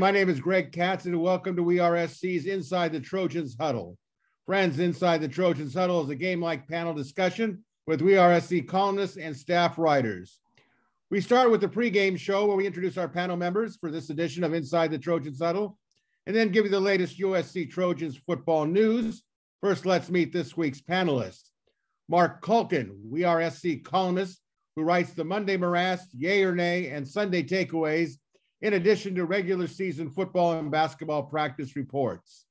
My name is Greg Katz, and welcome to We Are SC's Inside the Trojans Huddle. Friends, Inside the Trojans Huddle is a game like panel discussion with We Are SC columnists and staff writers. We start with the pregame show where we introduce our panel members for this edition of Inside the Trojans Huddle, and then give you the latest USC Trojans football news. First, let's meet this week's panelists. Marc Kulkin, We Are SC columnist who writes the Monday Morass, Yay or Nay, and Sunday Takeaways in addition to regular season football and basketball practice reports.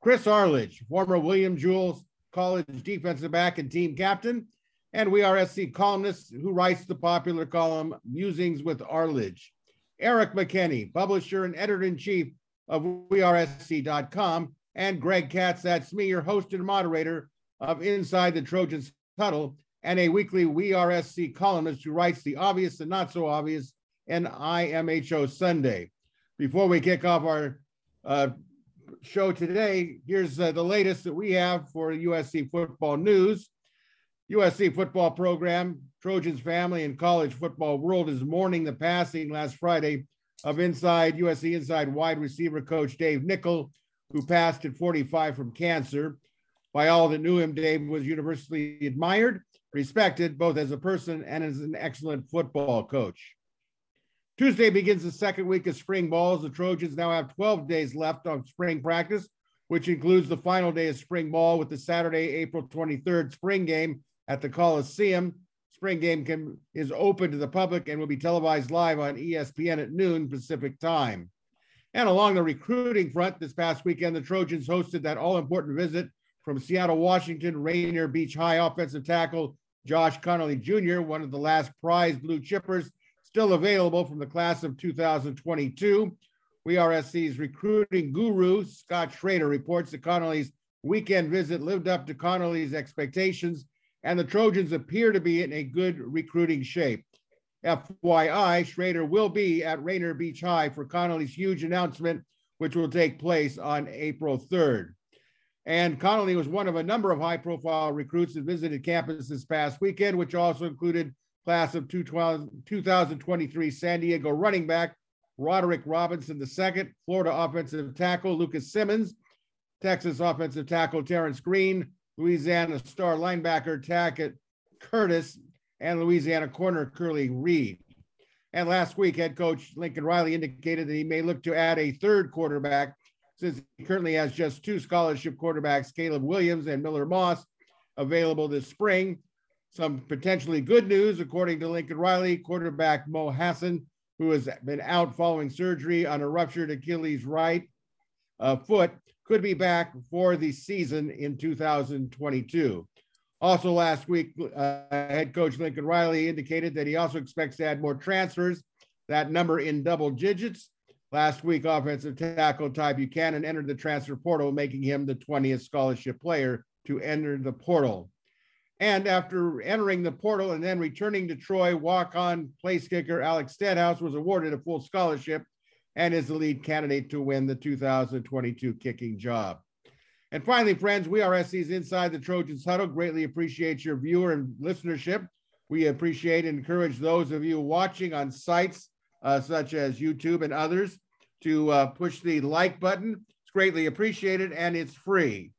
Chris Arledge, former William Jewell College defensive back and team captain, and we are SC columnist who writes the popular column Musings with Arledge. Erik McKinney, publisher and editor in chief of WeAreSC.com, and Greg Katz, that's me, your host and moderator of Inside the Trojans Huddle, and a weekly We Are SC columnist who writes the obvious and not so obvious and IMHO Sunday. Before we kick off our uh, show today, here's uh, the latest that we have for USC football news. USC football program, Trojans family and college football world is mourning the passing last Friday of inside USC inside wide receiver coach Dave Nichol, who passed at 45 from cancer. By all that knew him, Dave was universally admired, respected both as a person and as an excellent football coach. Tuesday begins the second week of spring balls. The Trojans now have 12 days left of spring practice, which includes the final day of spring ball with the Saturday, April 23rd spring game at the Coliseum. Spring game can, is open to the public and will be televised live on ESPN at noon Pacific time. And along the recruiting front, this past weekend, the Trojans hosted that all important visit from Seattle, Washington, Rainier Beach High offensive tackle Josh Conerly Jr., one of the last prize blue chippers still available from the class of 2022. We are SC's recruiting guru, Scott Schrader, reports that Conerly's weekend visit lived up to Conerly's expectations, and the Trojans appear to be in a good recruiting shape. FYI, Schrader will be at Rainier Beach High for Conerly's huge announcement, which will take place on April 3rd. And Conerly was one of a number of high profile recruits that visited campus this past weekend, which also included class of 2023 San Diego running back Roderick Robinson II, Florida offensive tackle Lucas Simmons, Texas offensive tackle Terrence Green, Louisiana star linebacker Tackett Curtis, and Louisiana corner Curley Reed. And last week, head coach Lincoln Riley indicated that he may look to add a third quarterback since he currently has just two scholarship quarterbacks, Caleb Williams and Miller Moss, available this spring. Some potentially good news, according to Lincoln Riley, quarterback Mo Hasan, who has been out following surgery on a ruptured Achilles right uh, foot, could be back for the season in 2022. Also, last week, uh, head coach Lincoln Riley indicated that he also expects to add more transfers, that number in double digits. Last week, offensive tackle Ty Buchanan entered the transfer portal, making him the 20th scholarship player to enter the portal. And after entering the portal and then returning to Troy, walk on place kicker Alex Stadthaus was awarded a full scholarship and is the lead candidate to win the 2022 kicking job. And finally, friends, we are SC's Inside the Trojans Huddle. Greatly appreciate your viewer and listenership. We appreciate and encourage those of you watching on sites uh, such as YouTube and others to uh, push the like button. It's greatly appreciated and it's free.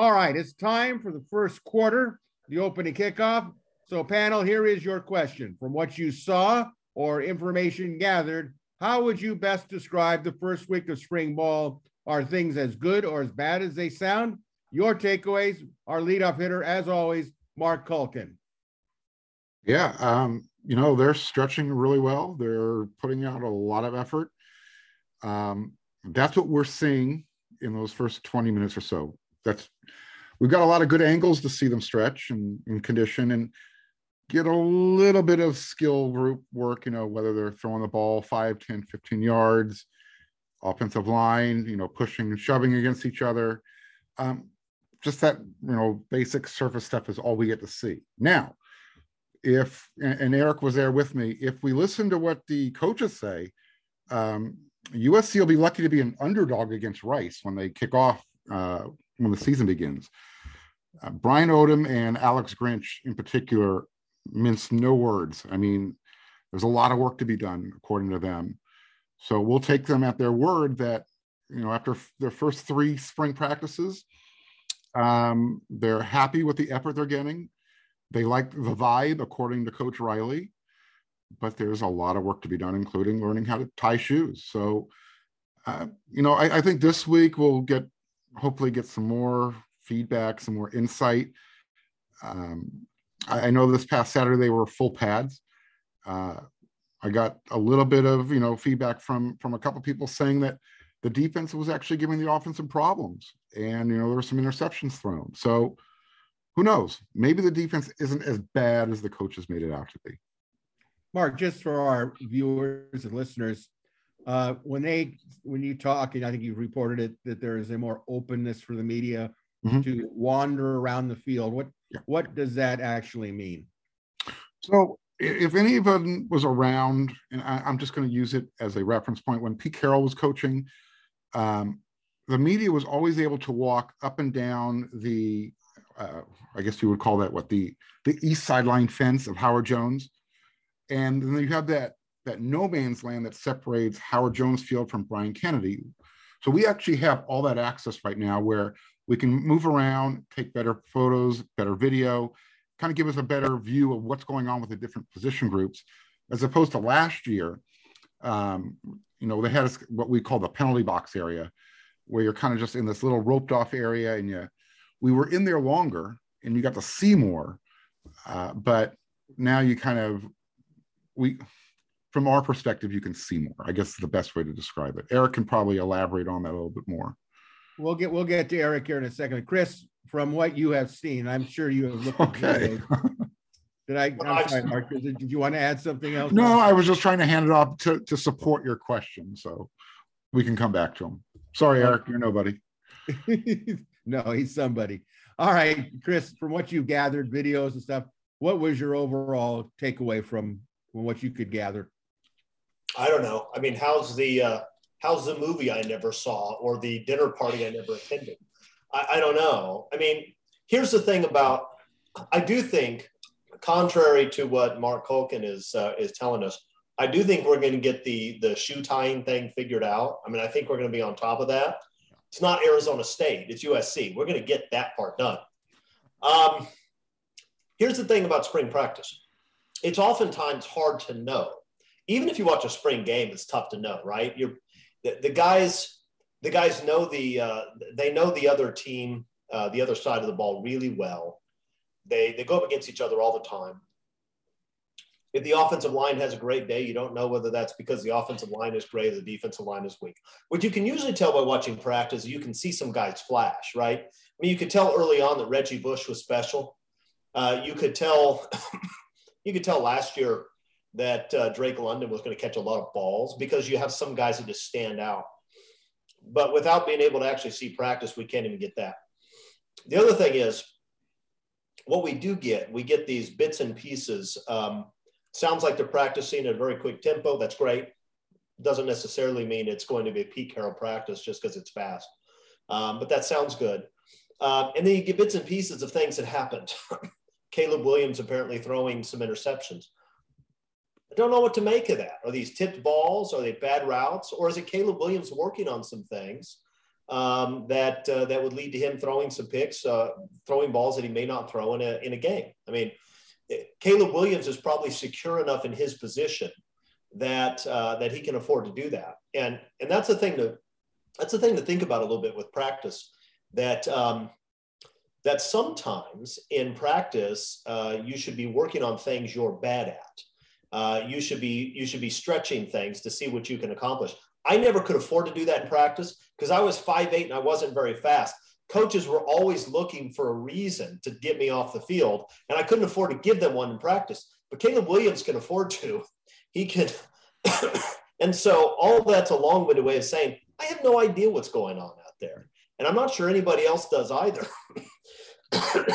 All right, it's time for the first quarter, the opening kickoff. So, panel, here is your question. From what you saw or information gathered, how would you best describe the first week of spring ball? Are things as good or as bad as they sound? Your takeaways, our leadoff hitter, as always, Marc Kulkin. Yeah, um, you know, they're stretching really well. They're putting out a lot of effort. Um, that's what we're seeing in those first 20 minutes or so that's we've got a lot of good angles to see them stretch and, and condition and get a little bit of skill group work, you know, whether they're throwing the ball 5, 10, 15 yards, offensive line, you know, pushing and shoving against each other. Um, just that, you know, basic surface stuff is all we get to see. Now, if, and Erik was there with me, if we listen to what the coaches say, um, USC will be lucky to be an underdog against Rice when they kick off uh, when the season begins. Uh, Brian Odom and Alex Grinch, in particular, mince no words. I mean, there's a lot of work to be done, according to them. So we'll take them at their word that, you know, after their first three spring practices, um, they're happy with the effort they're getting. They like the vibe, according to Coach Riley, but there's a lot of work to be done, including learning how to tie shoes. So, uh, you know, I, I think this week we'll get hopefully get some more feedback, some more insight. Um, I, I, know this past Saturday were full pads. Uh, I got a little bit of you know feedback from from a couple people saying that the defense was actually giving the offense some problems, and you know there were some interceptions thrown. So who knows? Maybe the defense isn't as bad as the coaches made it out to be. Marc, just for our viewers and listeners, uh, when they when you talk, and I think you've reported it that there is a more openness for the media mm-hmm. to wander around the field. What yeah. what does that actually mean? So, if anyone was around, and I, am just going to use it as a reference point, when Pete Carroll was coaching, um, the media was always able to walk up and down the, uh, I guess you would call that what the the east sideline fence of Howard Jones, and then you have that that no man's land that separates Howard Jones Field from Brian Kennedy. So we actually have all that access right now where we can move around, take better photos, better video, kind of give us a better view of what's going on with the different position groups, as opposed to last year. Um, you know, they had us what we call the penalty box area, where you're kind of just in this little roped off area, and you, we were in there longer, and you got to see more. Uh, but now you kind of, we, from our perspective, you can see more. I guess is the best way to describe it. Erik can probably elaborate on that a little bit more we'll get we'll get to Erik here in a second. Chris, from what you have seen, I'm sure you have looked. Okay. Did I? I'm sorry, Marc. Did, did, you want to add something else? No, I was just trying to hand it off to, to support your question, so we can come back to him. Sorry, Erik, you're nobody. no, he's somebody. All right, Chris. From what you gathered, videos and stuff, what was your overall takeaway from, from what you could gather? I don't know. I mean, how's the uh, how's the movie I never saw or the dinner party I never attended? I, I don't know. I mean, here's the thing about I do think, contrary to what Marc Kulkin is uh, is telling us, I do think we're going to get the the shoe tying thing figured out. I mean, I think we're going to be on top of that. It's not Arizona State; it's USC. We're going to get that part done. Um, here's the thing about spring practice: it's oftentimes hard to know. Even if you watch a spring game, it's tough to know, right? You're the, the guys the guys know the uh, they know the other team uh, the other side of the ball really well. They they go up against each other all the time. If the offensive line has a great day you don't know whether that's because the offensive line is great or the defensive line is weak. What you can usually tell by watching practice you can see some guys flash right? I mean you could tell early on that reggie bush was special. Uh, you could tell you could tell last year that uh, Drake London was going to catch a lot of balls because you have some guys that just stand out. But without being able to actually see practice, we can't even get that. The other thing is, what we do get, we get these bits and pieces. Um, sounds like they're practicing at a very quick tempo. That's great. Doesn't necessarily mean it's going to be a Pete Carroll practice just because it's fast. Um, but that sounds good. Uh, and then you get bits and pieces of things that happened. Caleb Williams apparently throwing some interceptions. I don't know what to make of that. Are these tipped balls? Are they bad routes? Or is it Caleb Williams working on some things um, that uh, that would lead to him throwing some picks, uh, throwing balls that he may not throw in a, in a game? I mean, Caleb Williams is probably secure enough in his position that uh, that he can afford to do that. And and that's the thing to that's the thing to think about a little bit with practice. That um, that sometimes in practice uh, you should be working on things you're bad at uh, you should be you should be stretching things to see what you can accomplish. I never could afford to do that in practice because I was five eight and I wasn't very fast. Coaches were always looking for a reason to get me off the field, and I couldn't afford to give them one in practice. But Caleb Williams can afford to. He can, and so all that's a long-winded way of saying I have no idea what's going on out there, and I'm not sure anybody else does either.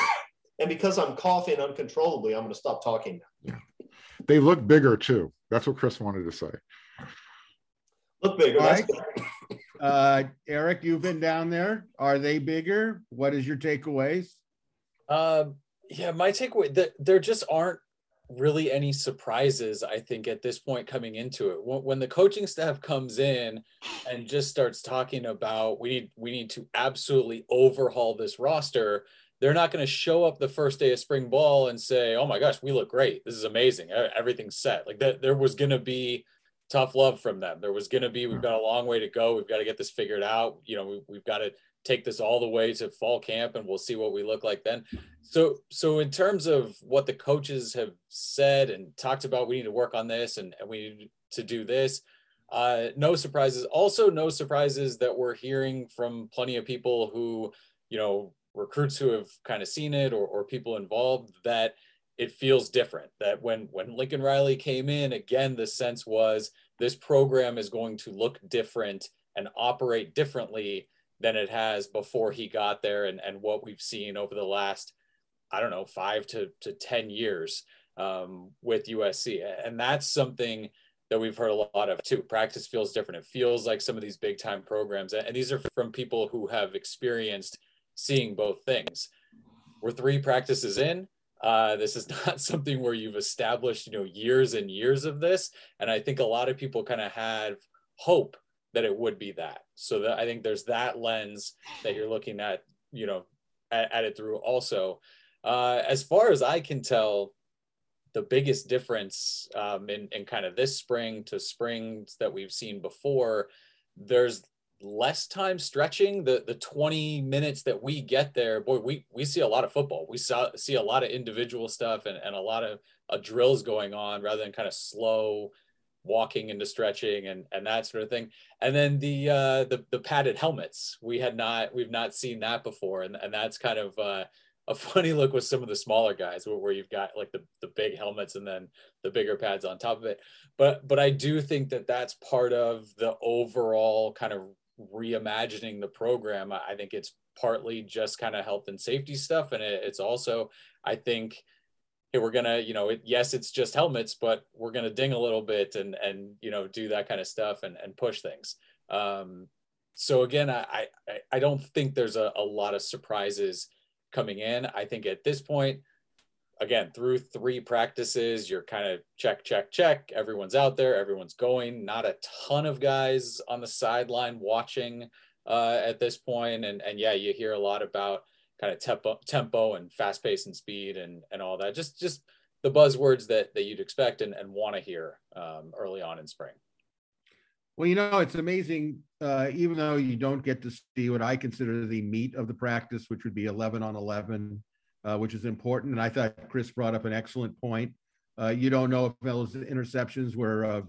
and because I'm coughing uncontrollably, I'm going to stop talking now. They look bigger too. That's what Chris wanted to say. Look bigger. Right. uh, Erik, you've been down there. Are they bigger? What is your takeaways? Uh, yeah, my takeaway that there just aren't really any surprises i think at this point coming into it when, when, the coaching staff comes in and just starts talking about we need we need to absolutely overhaul this roster they're not going to show up the first day of spring ball and say oh my gosh we look great this is amazing everything's set like that there was going to be tough love from them there was going to be we've got a long way to go we've got to get this figured out you know we, we've got to take this all the way to fall camp and we'll see what we look like then. So so in terms of what the coaches have said and talked about, we need to work on this and, and we need to do this. Uh, no surprises. Also, no surprises that we're hearing from plenty of people who, you know, recruits who have kind of seen it or, or people involved that it feels different. That when when Lincoln Riley came in, again, the sense was this program is going to look different and operate differently than it has before he got there and, and what we've seen over the last, I don't know, five to, to 10 years um, with USC. And that's something that we've heard a lot of too. Practice feels different. It feels like some of these big time programs, and these are from people who have experienced seeing both things. We're three practices in. Uh, this is not something where you've established, you know, years and years of this. And I think a lot of people kind of have hope that it would be that. So that I think there's that lens that you're looking at, you know, at, at it through also. Uh, as far as I can tell, the biggest difference um, in, in kind of this spring to springs that we've seen before, there's less time stretching the the 20 minutes that we get there boy we we see a lot of football. We saw see a lot of individual stuff and, and a lot of uh, drills going on rather than kind of slow walking into stretching and and that sort of thing. And then the uh the, the padded helmets. We had not we've not seen that before. And, and that's kind of uh a funny look with some of the smaller guys where, where you've got like the, the big helmets and then the bigger pads on top of it. But but i do think that that's part of the overall kind of reimagining the program i think it's partly just kind of health and safety stuff and it, it's also i think hey, we're gonna, you know, it, yes, it's just helmets, but we're gonna ding a little bit and and you know do that kind of stuff and and push things. Um, so again, I, I I don't think there's a, a lot of surprises coming in. I think at this point, again, through three practices, you're kind of check, check, check. Everyone's out there, everyone's going. Not a ton of guys on the sideline watching uh, at this point, and and yeah, you hear a lot about kind of tempo, tempo and fast pace and speed and, and all that. Just, just the buzzwords that, that you'd expect and, and want to hear um, early on in spring. Well, you know, it's amazing. Uh, even though you don't get to see what I consider the meat of the practice, which would be 11 on 11, uh, which is important. And I thought Chris brought up an excellent point. Uh, you don't know if those interceptions were uh,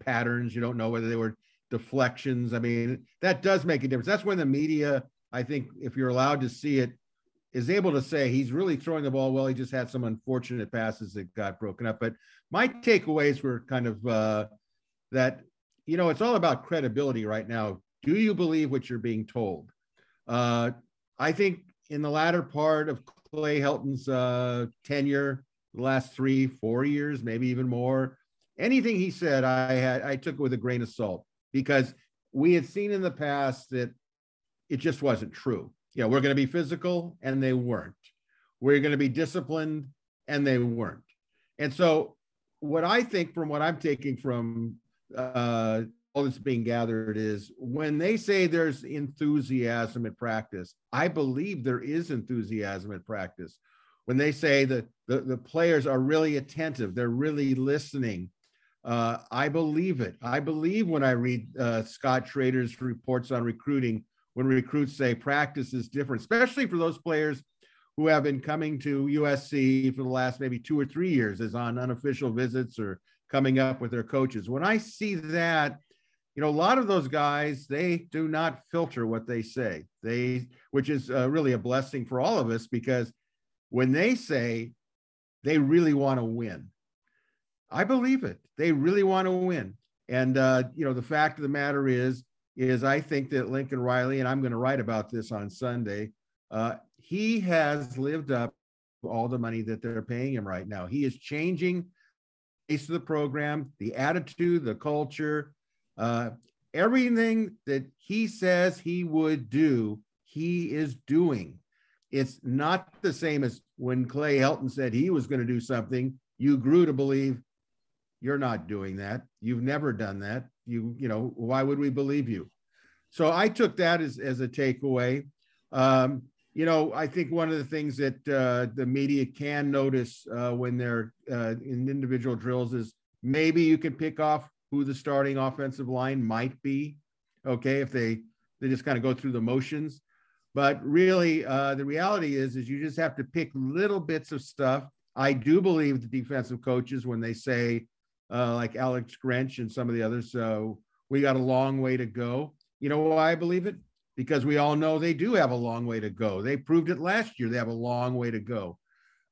patterns. You don't know whether they were deflections. I mean, that does make a difference. That's when the media I think if you're allowed to see it, is able to say he's really throwing the ball well. He just had some unfortunate passes that got broken up. But my takeaways were kind of uh, that, you know, it's all about credibility right now. Do you believe what you're being told? Uh, I think in the latter part of Clay Helton's uh, tenure, the last three, four years, maybe even more, anything he said, I had I took with a grain of salt because we had seen in the past that it just wasn't true. Know, we're going to be physical, and they weren't. We're going to be disciplined, and they weren't. And so, what I think from what I'm taking from uh, all that's being gathered is when they say there's enthusiasm at practice, I believe there is enthusiasm at practice. When they say that the, the players are really attentive, they're really listening, uh, I believe it. I believe when I read uh, Scott Schrader's reports on recruiting when recruits say practice is different, especially for those players who have been coming to USC for the last maybe two or three years as on unofficial visits or coming up with their coaches. When I see that, you know, a lot of those guys, they do not filter what they say. They, which is uh, really a blessing for all of us because when they say they really want to win, I believe it. They really want to win. And, uh, you know, the fact of the matter is, is I think that Lincoln Riley, and I'm going to write about this on Sunday, uh, he has lived up all the money that they're paying him right now. He is changing the face of the program, the attitude, the culture, uh, everything that he says he would do, he is doing. It's not the same as when Clay Helton said he was going to do something. you grew to believe you're not doing that. You've never done that. You, you know, why would we believe you? So I took that as, as a takeaway. Um, you know, I think one of the things that uh, the media can notice uh, when they're uh, in individual drills is maybe you can pick off who the starting offensive line might be. Okay, if they they just kind of go through the motions, but really uh, the reality is is you just have to pick little bits of stuff. I do believe the defensive coaches when they say uh, like Alex Grinch and some of the others, so we got a long way to go. You know why I believe it? Because we all know they do have a long way to go. They proved it last year. They have a long way to go.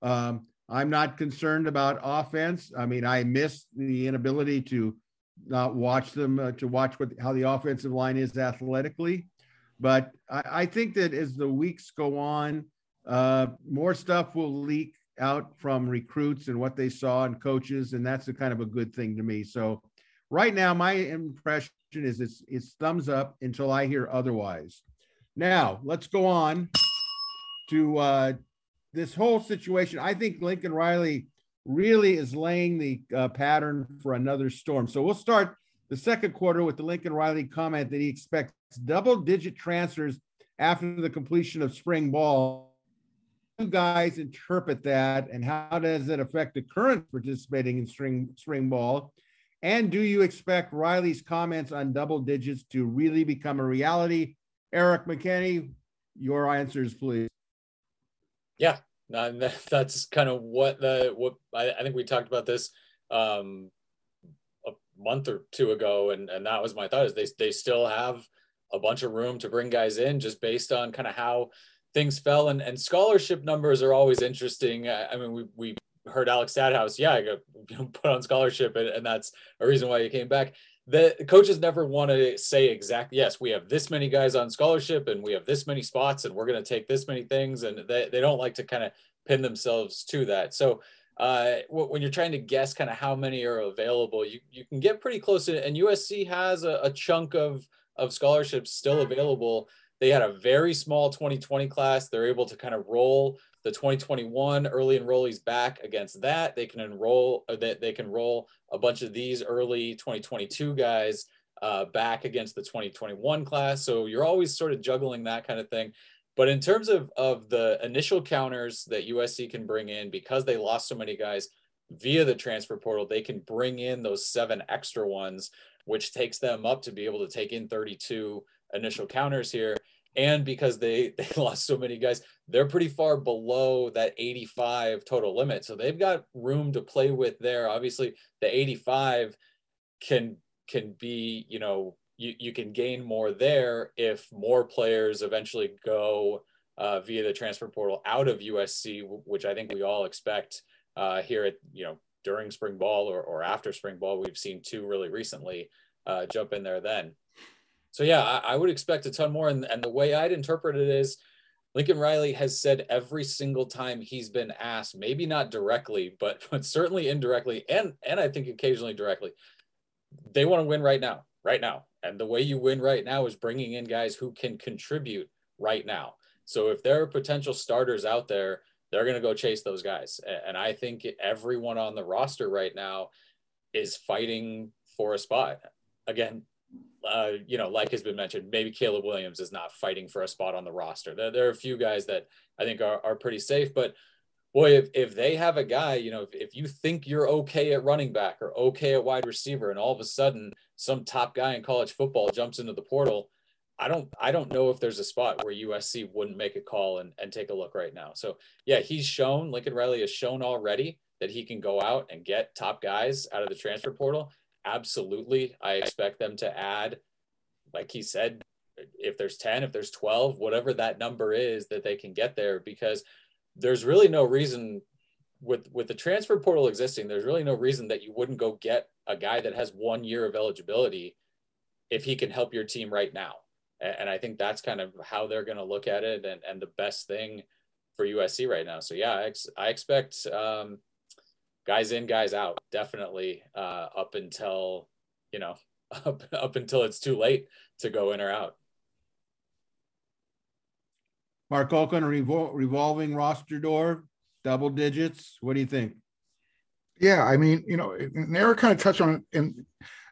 Um, I'm not concerned about offense. I mean, I miss the inability to not watch them uh, to watch what how the offensive line is athletically. But I, I think that as the weeks go on, uh, more stuff will leak out from recruits and what they saw and coaches, and that's a kind of a good thing to me. So, right now, my impression is it's it's thumbs up until I hear otherwise. Now, let's go on to uh, this whole situation, I think Lincoln Riley really is laying the uh, pattern for another storm. So we'll start the second quarter with the Lincoln Riley comment that he expects double digit transfers after the completion of spring ball. do You guys interpret that, and how does it affect the current participating in spring spring ball? And do you expect Riley's comments on double digits to really become a reality? Erik McKinney, your answers, please. Yeah, and that's kind of what the what I, I think we talked about this um, a month or two ago, and and that was my thought is they they still have a bunch of room to bring guys in just based on kind of how things fell and, and scholarship numbers are always interesting. I, I mean, we we heard Alex Stadthaus, yeah, I got you know, put on scholarship, and, and that's a reason why he came back the coaches never want to say exactly yes we have this many guys on scholarship and we have this many spots and we're going to take this many things and they, they don't like to kind of pin themselves to that. So uh, when you're trying to guess kind of how many are available you, you can get pretty close and usc has a, a chunk of of scholarships still available. They had a very small 2020 class. They're able to kind of roll the 2021 early enrollees back against that. They can enroll uh, they, they can roll a bunch of these early 2022 guys uh, back against the 2021 class. So you're always sort of juggling that kind of thing. But in terms of, of the initial counters that USC can bring in, because they lost so many guys via the transfer portal, they can bring in those seven extra ones, which takes them up to be able to take in 32 initial counters here and because they they lost so many guys they're pretty far below that 85 total limit. So they've got room to play with there. Obviously the 85 can can be you know you, you can gain more there if more players eventually go uh, via the transfer portal out of USC, which I think we all expect uh, here at you know during spring ball or, or after spring ball. We've seen two really recently uh, jump in there then so yeah, I, I, would expect a ton more. And, and the way I'd interpret it is Lincoln Riley has said every single time he's been asked, maybe not directly, but, but certainly indirectly, and, and I think occasionally directly, they want to win right now, right now. And the way you win right now is bringing in guys who can contribute right now. So if there are potential starters out there, they're going to go chase those guys. And I think everyone on the roster right now is fighting for a spot. Again, uh, you know, like has been mentioned, maybe Caleb Williams is not fighting for a spot on the roster. There, there are a few guys that I think are, are pretty safe, but boy, if, if they have a guy, you know, if, if you think you're okay at running back or okay at wide receiver, and all of a sudden some top guy in college football jumps into the portal, I don't I don't know if there's a spot where USC wouldn't make a call and, and take a look right now. So yeah, he's shown Lincoln Riley has shown already that he can go out and get top guys out of the transfer portal absolutely. I expect them to add, like he said, if there's 10, if there's 12, whatever that number is that they can get there, because there's really no reason with with the transfer portal existing, there's really no reason that you wouldn't go get a guy that has one year of eligibility if he can help your team right now. And I think that's kind of how they're going to look at it and, and the best thing for USC right now. So yeah, I, ex- I expect um, guys in, guys out, definitely uh, up until you know up up until it's too late to go in or out. Marc Kulkin, revol- revolving roster door, double digits. What do you think? Yeah, I mean, you know, and Erik kind of touched on it, and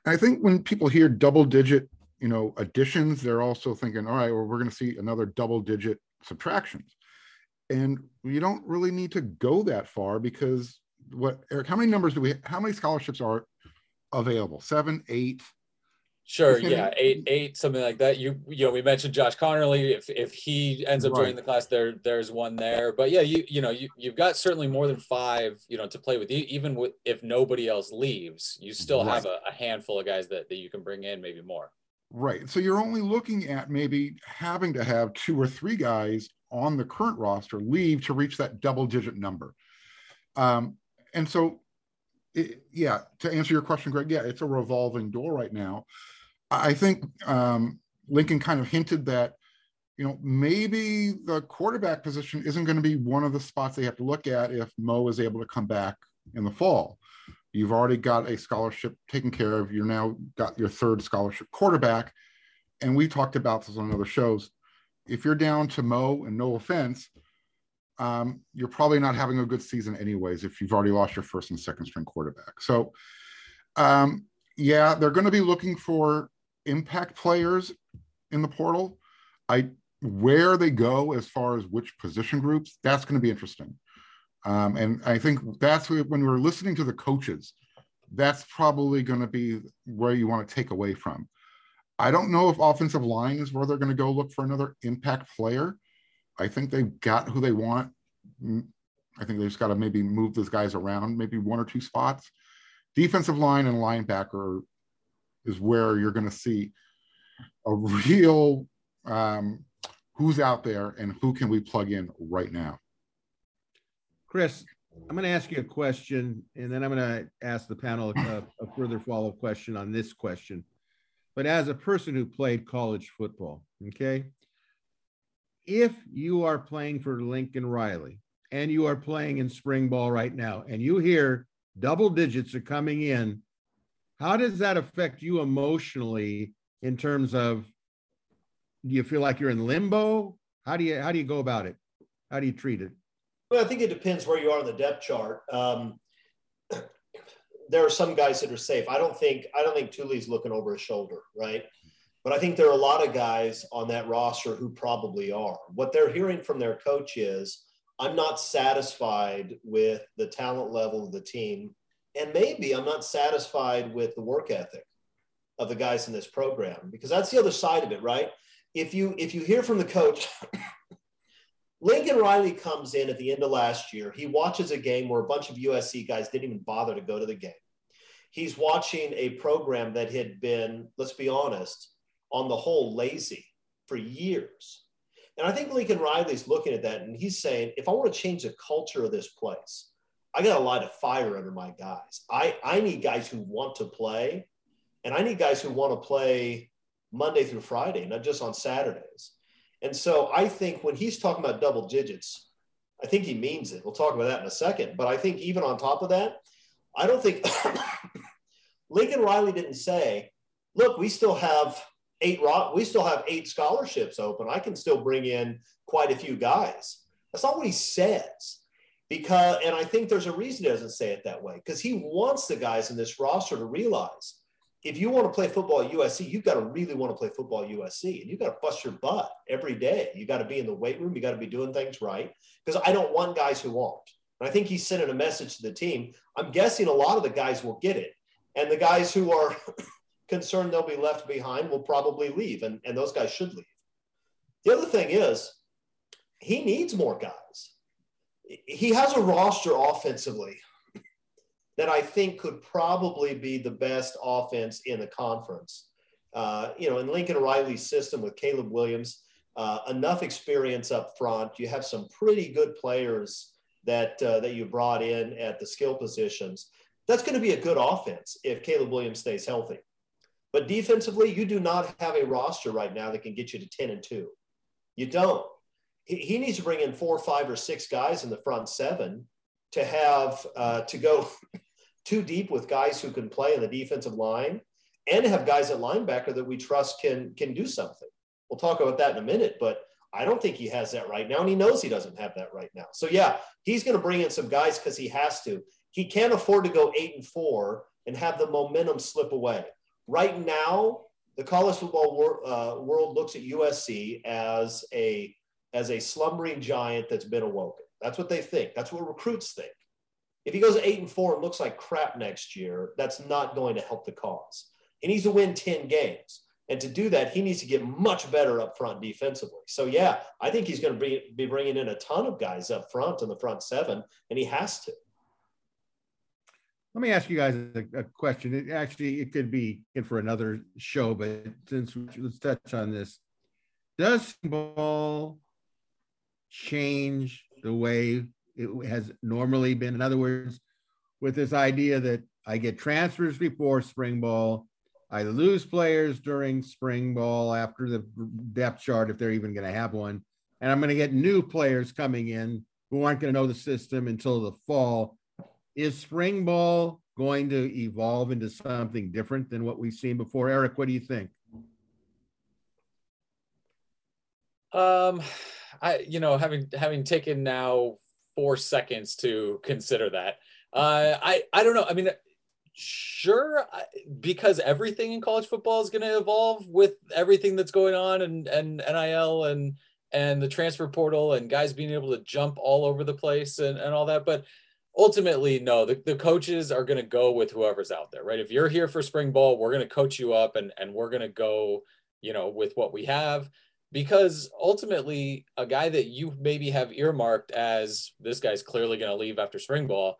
I think when people hear double digit, you know, additions, they're also thinking, all right, well, we're going to see another double digit subtractions, and you don't really need to go that far because what Erik, how many numbers do we? How many scholarships are available? Seven, eight, Sure, yeah, eight, eight, something like that. You, you know, we mentioned Josh Conerly. If if he ends up Right. joining the class, there, there's one there. But yeah, you, you know, you you've got certainly more than five, you know, to play with. Even with if nobody else leaves, you still have a, a handful of guys that that you can bring in, maybe more. Right. So you're only looking at maybe having to have two or three guys on the current roster leave to reach that double digit number. Um, and so, it, yeah, to answer your question, Greg, yeah, it's a revolving door right now. I think um, Lincoln kind of hinted that, you know, maybe the quarterback position isn't going to be one of the spots they have to look at if Mo is able to come back in the fall. You've already got a scholarship taken care of. You're now got your third scholarship quarterback. And we talked about this on other shows. If you're down to Mo, and no offense, um, you're probably not having a good season anyways if you've already lost your first and second string quarterback. So, um, yeah, they're going to be looking for impact players in the portal. I where they go as far as which position groups, that's going to be interesting. Um, and I think that's when we're listening to the coaches, that's probably going to be where you want to take away from. I don't know if offensive line is where they're going to go look for another impact player. I think they've got who they want. Mm, I think they've just got to maybe move those guys around, maybe one or two spots. Defensive line and linebacker is where you're going to see a real um, who's out there and who can we plug in right now. Chris, I'm going to ask you a question, and then I'm going to ask the panel a, a further follow-up question on this question. But as a person who played college football, okay, if you are playing for Lincoln Riley and you are playing in spring ball right now, and you hear double digits are coming in, how does that affect you emotionally in terms of do you feel like you're in limbo? How do you how do you go about it? How do you treat it? Well, I think it depends where you are on the depth chart. Um, there are some guys that are safe. I don't think I don't think Tuli's looking over his shoulder, right? But I think there are a lot of guys on that roster who probably are. What they're hearing from their coach is, I'm not satisfied with the talent level of the team, and maybe I'm not satisfied with the work ethic of the guys in this program because that's the other side of it, right? If you if you hear from the coach, Lincoln Riley comes in at the end of last year. He watches a game where a bunch of USC guys didn't even bother to go to the game. He's watching a program that had been, let's be honest, on the whole, lazy for years. And I think Lincoln Riley's looking at that and he's saying, if I want to change the culture of this place, I got to light a fire under my guys. I, I need guys who want to play, and I need guys who want to play Monday through Friday, not just on Saturdays. And so I think when he's talking about double digits, I think he means it. We'll talk about that in a second. But I think even on top of that, I don't think Lincoln Riley didn't say, look, we still have eight rock we still have eight scholarships open. I can still bring in quite a few guys. That's not what he says. Because and I think there's a reason he doesn't say it that way, because he wants the guys in this roster to realize if you want to play football at USC, you've got to really want to play football at USC and you've got to bust your butt every day. You got to be in the weight room. You got to be doing things right. Because I don't want guys who won't. And I think he's sending a message to the team. I'm guessing a lot of the guys will get it. And the guys who are concerned they'll be left behind will probably leave. And, and those guys should leave. The other thing is, he needs more guys. He has a roster offensively that I think could probably be the best offense in the conference. Uh, you know, in Lincoln Riley's system with Caleb Williams, uh, enough experience up front. You have some pretty good players that uh, that you brought in at the skill positions. That's going to be a good offense if Caleb Williams stays healthy. But defensively, you do not have a roster right now that can get you to 10 and 2. You don't. He, he needs to bring in four, five, or six guys in the front seven to have uh, to go too deep with guys who can play in the defensive line and have guys at linebacker that we trust can can do something. We'll talk about that in a minute, but I don't think he has that right now, and he knows he doesn't have that right now. So yeah, he's going to bring in some guys because he has to. he can't afford to go eight and four and have the momentum slip away. Right now, the college football wor- uh, world looks at USC as a as a slumbering giant that's been awoken. That's what they think. That's what recruits think. If he goes eight and four and looks like crap next year, that's not going to help the cause. He needs to win 10 games. And to do that, he needs to get much better up front defensively. So, yeah, I think he's going to be, be bringing in a ton of guys up front in the front seven, and he has to. Let me ask you guys a, a, question. It actually it could be in for another show, but since let's touch on this, does ball change the way it has normally been? In other words, with this idea that I get transfers before spring ball, I lose players during spring ball after the depth chart, if they're even going to have one. And I'm going to get new players coming in who aren't going to know the system until the fall. Is spring ball going to evolve into something different than what we've seen before? Erik, what do you think? Um, I, you know, having having taken now four seconds to consider that, uh, I I don't know. I mean, sure because everything in college football is going to evolve with everything that's going on and and nil and and the transfer portal and guys being able to jump all over the place and, and all that but ultimately no the, the coaches are going to go with whoever's out there right if you're here for spring ball we're going to coach you up and and we're going to go you know with what we have because ultimately a guy that you maybe have earmarked as this guy's clearly going to leave after spring ball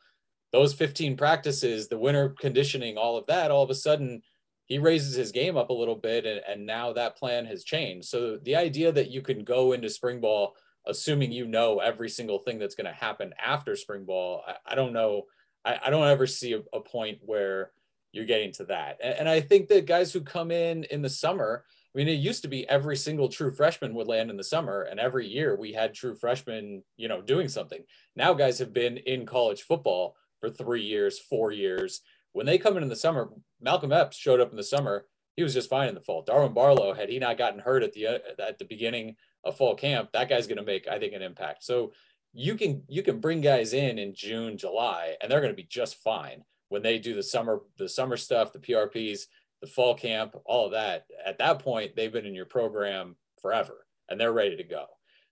those 15 practices, the winter conditioning, all of that, all of a sudden he raises his game up a little bit and, and now that plan has changed. So the idea that you can go into spring ball assuming you know every single thing that's going to happen after spring ball, I, I don't know. I, I, don't ever see a, a, point where you're getting to that. And, and I think that guys who come in in the summer, I mean, it used to be every single true freshman would land in the summer, and every year we had true freshmen, you know, doing something. Now guys have been in college football for three years, four years. When they come in in the summer, Malcolm Epps showed up in the summer. He was just fine in the fall. Darwin Barlow, had he not gotten hurt at the at the beginning of fall camp, that guy's going to make, I think, an impact. So you can you can bring guys in in June, July, and they're going to be just fine when they do the summer the summer stuff, the PRPs, the fall camp, all of that. At that point, they've been in your program forever, and they're ready to go.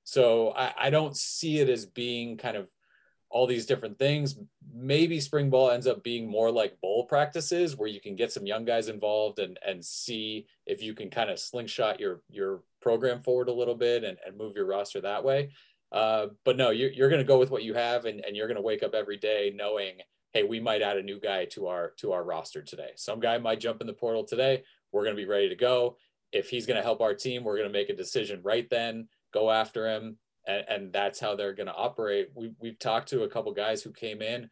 So I, I don't see it as being kind of all these different things. Maybe spring ball ends up being more like bowl practices where you can get some young guys involved and and see if you can kind of slingshot your your program forward a little bit and, and move your roster that way. Uh, but no, you're, you're going to go with what you have and, and you're going to wake up every day knowing, hey, we might add a new guy to our to our roster today. Some guy might jump in the portal today. We're going to be ready to go. If he's going to help our team, we're going to make a decision right then, go after him, and, and that's how they're going to operate. We, we've talked to a couple guys who came in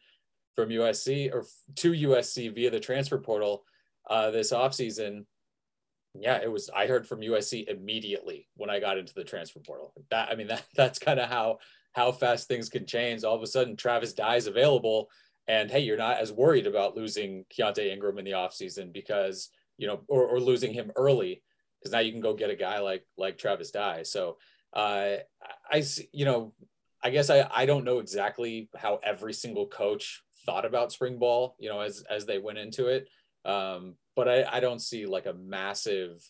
from USC or to USC via the transfer portal uh, this offseason. Yeah, it was. I heard from USC immediately when I got into the transfer portal. That I mean, that that's kind of how how fast things can change. All of a sudden, Travis Dye is available, and hey, you're not as worried about losing Keaontay Ingram in the offseason because you know, or, or losing him early because now you can go get a guy like like Travis Dye. So uh, I, you know, I guess I, I don't know exactly how every single coach thought about spring ball, you know, as, as they went into it. Um, but I, I don't see like a massive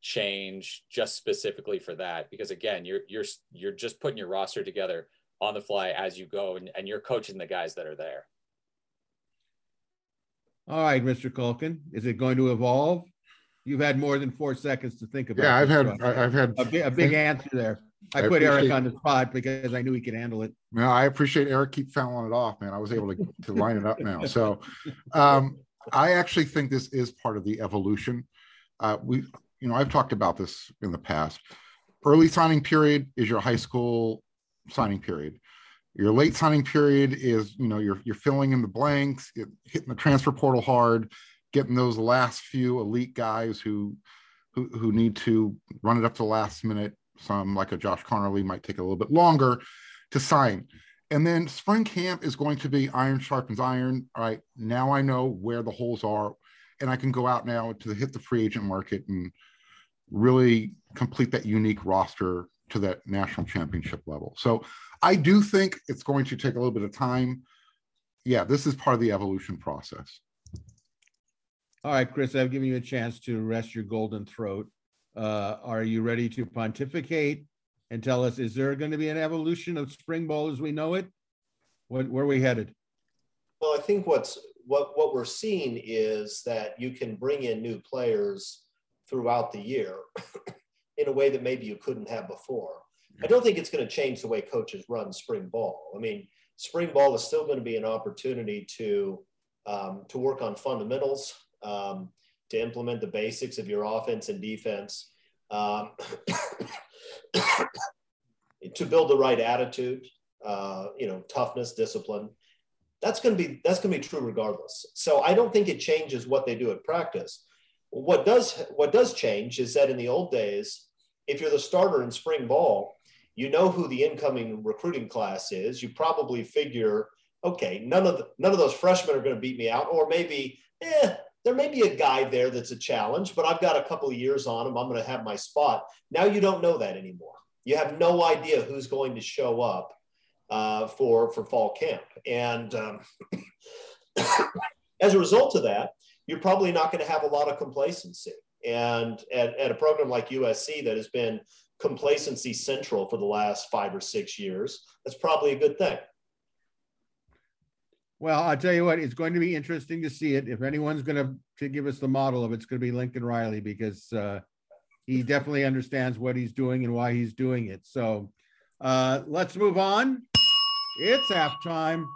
change just specifically for that, because again, you're, you're, you're just putting your roster together on the fly as you go and, and you're coaching the guys that are there. All right, Mr. Kulkin, is it going to evolve? You've had more than four seconds to think about. Yeah, I've had I've had a big, a big answer there. I, I put Erik on the spot because I knew he could handle it. No, I appreciate Erik keep fouling it off, man. I was able to, to line it up now. So um, I actually think this is part of the evolution. Uh, we, you know, I've talked about this in the past. Early signing period is your high school signing period. Your late signing period is, you know, you're you're filling in the blanks, hitting the transfer portal hard, getting those last few elite guys who who, who need to run it up to the last minute. Some like a Josh Conerly might take a little bit longer to sign. And then spring camp is going to be iron sharpens iron. All right, now I know where the holes are, and I can go out now to hit the free agent market and really complete that unique roster to that national championship level. So I do think it's going to take a little bit of time yeah, this is part of the evolution process. All right, Chris, I've given you a chance to rest your golden throat. Uh, are you ready to pontificate and tell us, is there going to be an evolution of spring ball as we know it? What, where are we headed? Well, I think what's what what we're seeing is that you can bring in new players throughout the year in a way that maybe you couldn't have before. I don't think it's going to change the way coaches run spring ball. I mean, spring ball is still going to be an opportunity to um, to work on fundamentals, um, to implement the basics of your offense and defense, um, to build the right attitude, uh, you know, toughness, discipline. That's going to be that's going to be true regardless. So I don't think it changes what they do at practice. What does what does change is that in the old days, if you're the starter in spring ball, you know who the incoming recruiting class is. You probably figure, okay, none of the, none of those freshmen are going to beat me out, or maybe, eh, there may be a guy there that's a challenge, but I've got a couple of years on him. I'm going to have my spot. Now you don't know that anymore. You have no idea who's going to show up uh, for for fall camp, and um, as a result of that, you're probably not going to have a lot of complacency. And at, at a program like USC that has been complacency central for the last five or six years, that's probably a good thing. Well, I'll tell you what, it's going to be interesting to see it. If anyone's going to, give us the model of it, it's going to be Lincoln Riley because uh, he definitely understands what he's doing and why he's doing it. So uh, let's move on. It's halftime.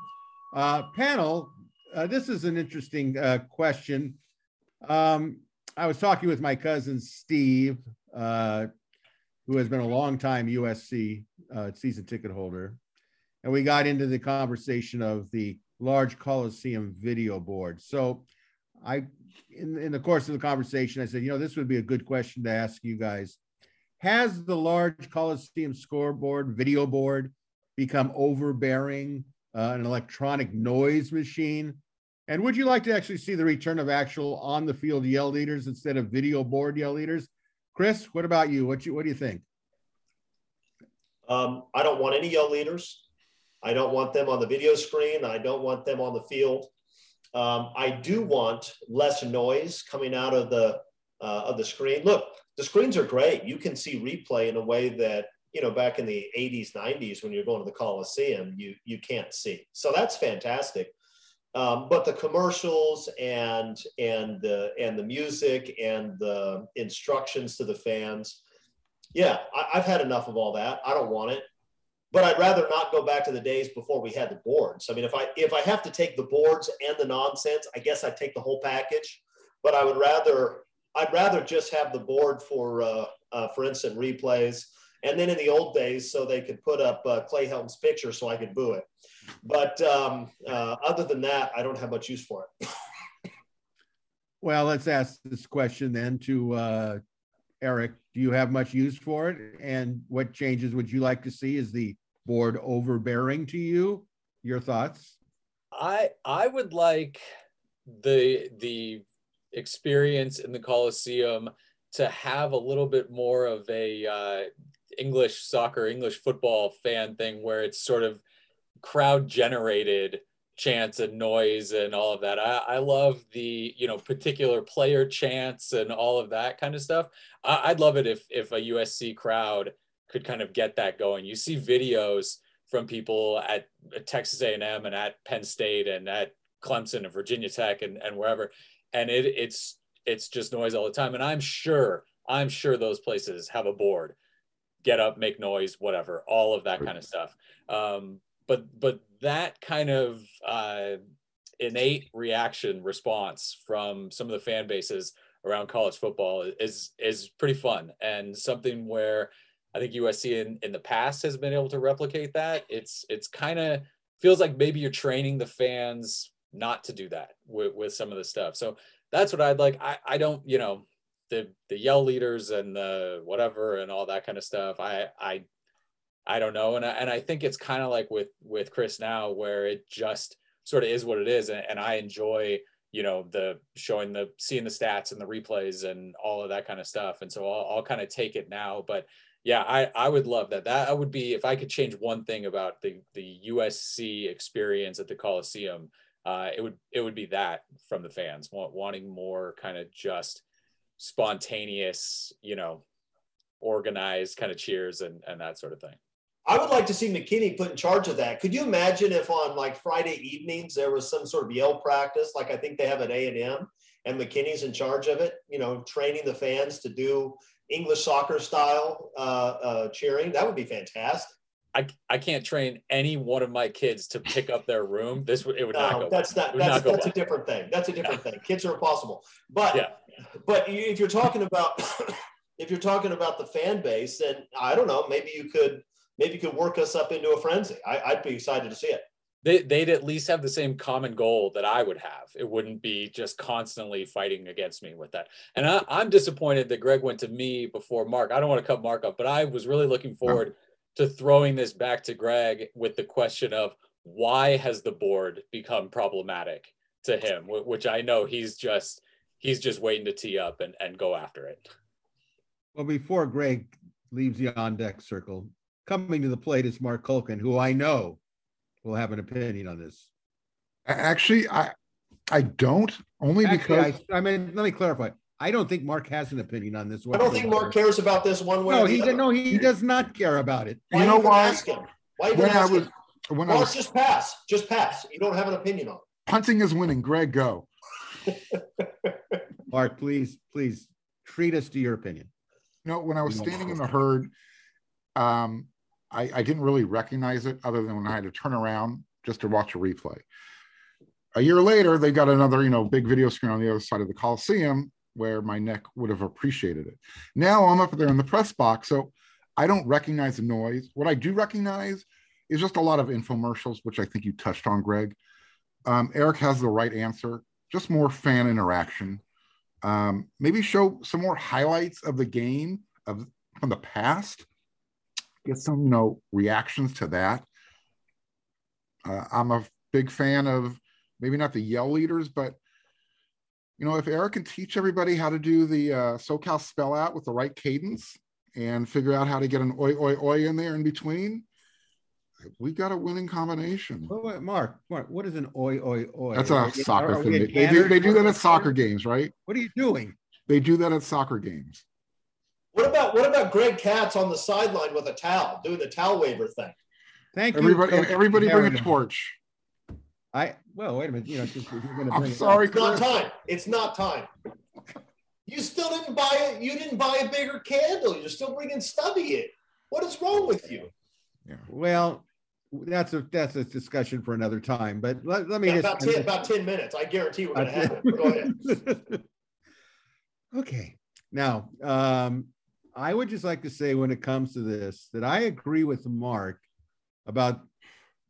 Uh, panel, uh, this is an interesting uh, question. Um, I was talking with my cousin Steve, uh, who has been a long time USC uh, season ticket holder, and we got into the conversation of the large Coliseum video board. So I, in, in the course of the conversation, I said, you know, this would be a good question to ask you guys. Has the large Coliseum scoreboard, video board, become overbearing, uh, an electronic noise machine? And would you like to actually see the return of actual on the field yell leaders instead of video board yell leaders? Chris, what about you? What you what do you think? Um, I don't want any yell leaders. I don't want them on the video screen. I don't want them on the field. Um, I do want less noise coming out of the uh, of the screen. Look, the screens are great. You can see replay in a way that you know back in the 80s, 90s when you're going to the Coliseum, you you can't see. So that's fantastic. Um, but the commercials and and the and the music and the instructions to the fans, yeah, I, I've had enough of all that. I don't want it but I'd rather not go back to the days before we had the boards. I mean, if I if I have to take the boards and the nonsense, I guess I'd take the whole package. But I would rather I'd rather just have the board for uh, uh, for instant replays, and then in the old days, so they could put up uh, Clay Helton's picture so I could boo it. But um, uh, other than that, I don't have much use for it. well, let's ask this question then to uh, Erik. Do you have much use for it? And what changes would you like to see? Is the board overbearing to you? Your thoughts? I I would like the the experience in the Coliseum to have a little bit more of a uh, English soccer, English football fan thing where it's sort of crowd generated chants and noise and all of that. I, I love the you know particular player chants and all of that kind of stuff. I, would love it if if a USC crowd could kind of get that going. You see videos from people at Texas A&M and at Penn State and at Clemson and Virginia Tech and, and wherever, and it it's it's just noise all the time. And I'm sure I'm sure those places have a board, get up, make noise, whatever, all of that kind of stuff. Um, but but that kind of uh, innate reaction response from some of the fan bases around college football is is pretty fun and something where I think USC in, in the past has been able to replicate that. It's it's kind of feels like maybe you're training the fans not to do that with, with some of the stuff. So that's what I'd like. I, I don't, you know, the the yell leaders and the whatever and all that kind of stuff. I I I don't know. And I, and I think it's kind of like with with Chris now where it just sort of is what it is. And, and I enjoy you know the showing the seeing the stats and the replays and all of that kind of stuff and so i'll, I'll kind of take it now but yeah, I, I would love that. That would be if I could change one thing about the the USC experience at the Coliseum, uh, it would it would be that from the fans want, wanting more kind of just spontaneous, you know, organized kind of cheers and and that sort of thing. I would like to see McKinney put in charge of that. Could you imagine if on like Friday evenings there was some sort of yell practice, like I think they have at A and M, and McKinney's in charge of it? You know, training the fans to do English soccer style uh, uh, cheering. That would be fantastic. I, I can't train any one of my kids to pick up their room. This would it would no, not go. That's not that's, not that's a different thing. That's a different yeah. thing. Kids are impossible. But yeah. but if you're talking about if you're talking about the fan base, then I don't know. Maybe you could maybe you could work us up into a frenzy. I, I'd be excited to see it. They, they'd at least have the same common goal that I would have. It wouldn't be just constantly fighting against me with that. And I, am disappointed that Greg went to me before Marc. I don't want to cut Marc up, but I was really looking forward to throwing this back to Greg with the question of why has the board become problematic to him, which I know he's just he's just waiting to tee up and, and go after it. Well, before Greg leaves the on deck circle, coming to the plate is Marc Kulkin, who I know will have an opinion on this. Actually, I I don't only Actually, because I, I mean let me clarify. I don't think Marc has an opinion on this. One. I don't think Marc cares about this one way. No, he no, he does not care about it. Why you know why? Ask him? Why when I was him? when Marc, I was just pass, just pass. You don't have an opinion on. It. Punting is winning. Greg, go. Marc, please, please treat us to your opinion. You know, when I was standing in the herd, um, I, I didn't really recognize it other than when I had to turn around just to watch a replay. A year later, they got another, you know, big video screen on the other side of the Coliseum where my neck would have appreciated it. Now I'm up there in the press box, so I don't recognize the noise. What I do recognize is just a lot of infomercials, which I think you touched on, Greg. Um, Erik has the right answer, just more fan interaction. Um, maybe show some more highlights of the game of from the past. Get some, you know, reactions to that. Uh, I'm a big fan of maybe not the yell leaders, but you know, if Erik can teach everybody how to do the uh, SoCal spell out with the right cadence and figure out how to get an oi, oi, oi in there in between, we got a winning combination. Wait, wait, Marc, Marc, what is an oi, oi, oi? That's a soccer thing. They, do, they do that at soccer games, right? What are you doing? They do that at soccer games. What about what about Greg Katz on the sideline with a towel doing the towel waiver thing? Thank everybody, you. Everybody, everybody bring a torch. I well, wait a minute. You know, you're going to. I'm sorry. It's not time. It's not time. You still didn't buy it. You didn't buy a bigger candle. You're still bringing Stubby in. What is wrong with you? Yeah. Well, that's a that's a discussion for another time. But let, let me yeah, just, about ten about ten minutes. I guarantee we're going to have it. Go ahead. okay. Now, um, I would just like to say when it comes to this that I agree with Marc about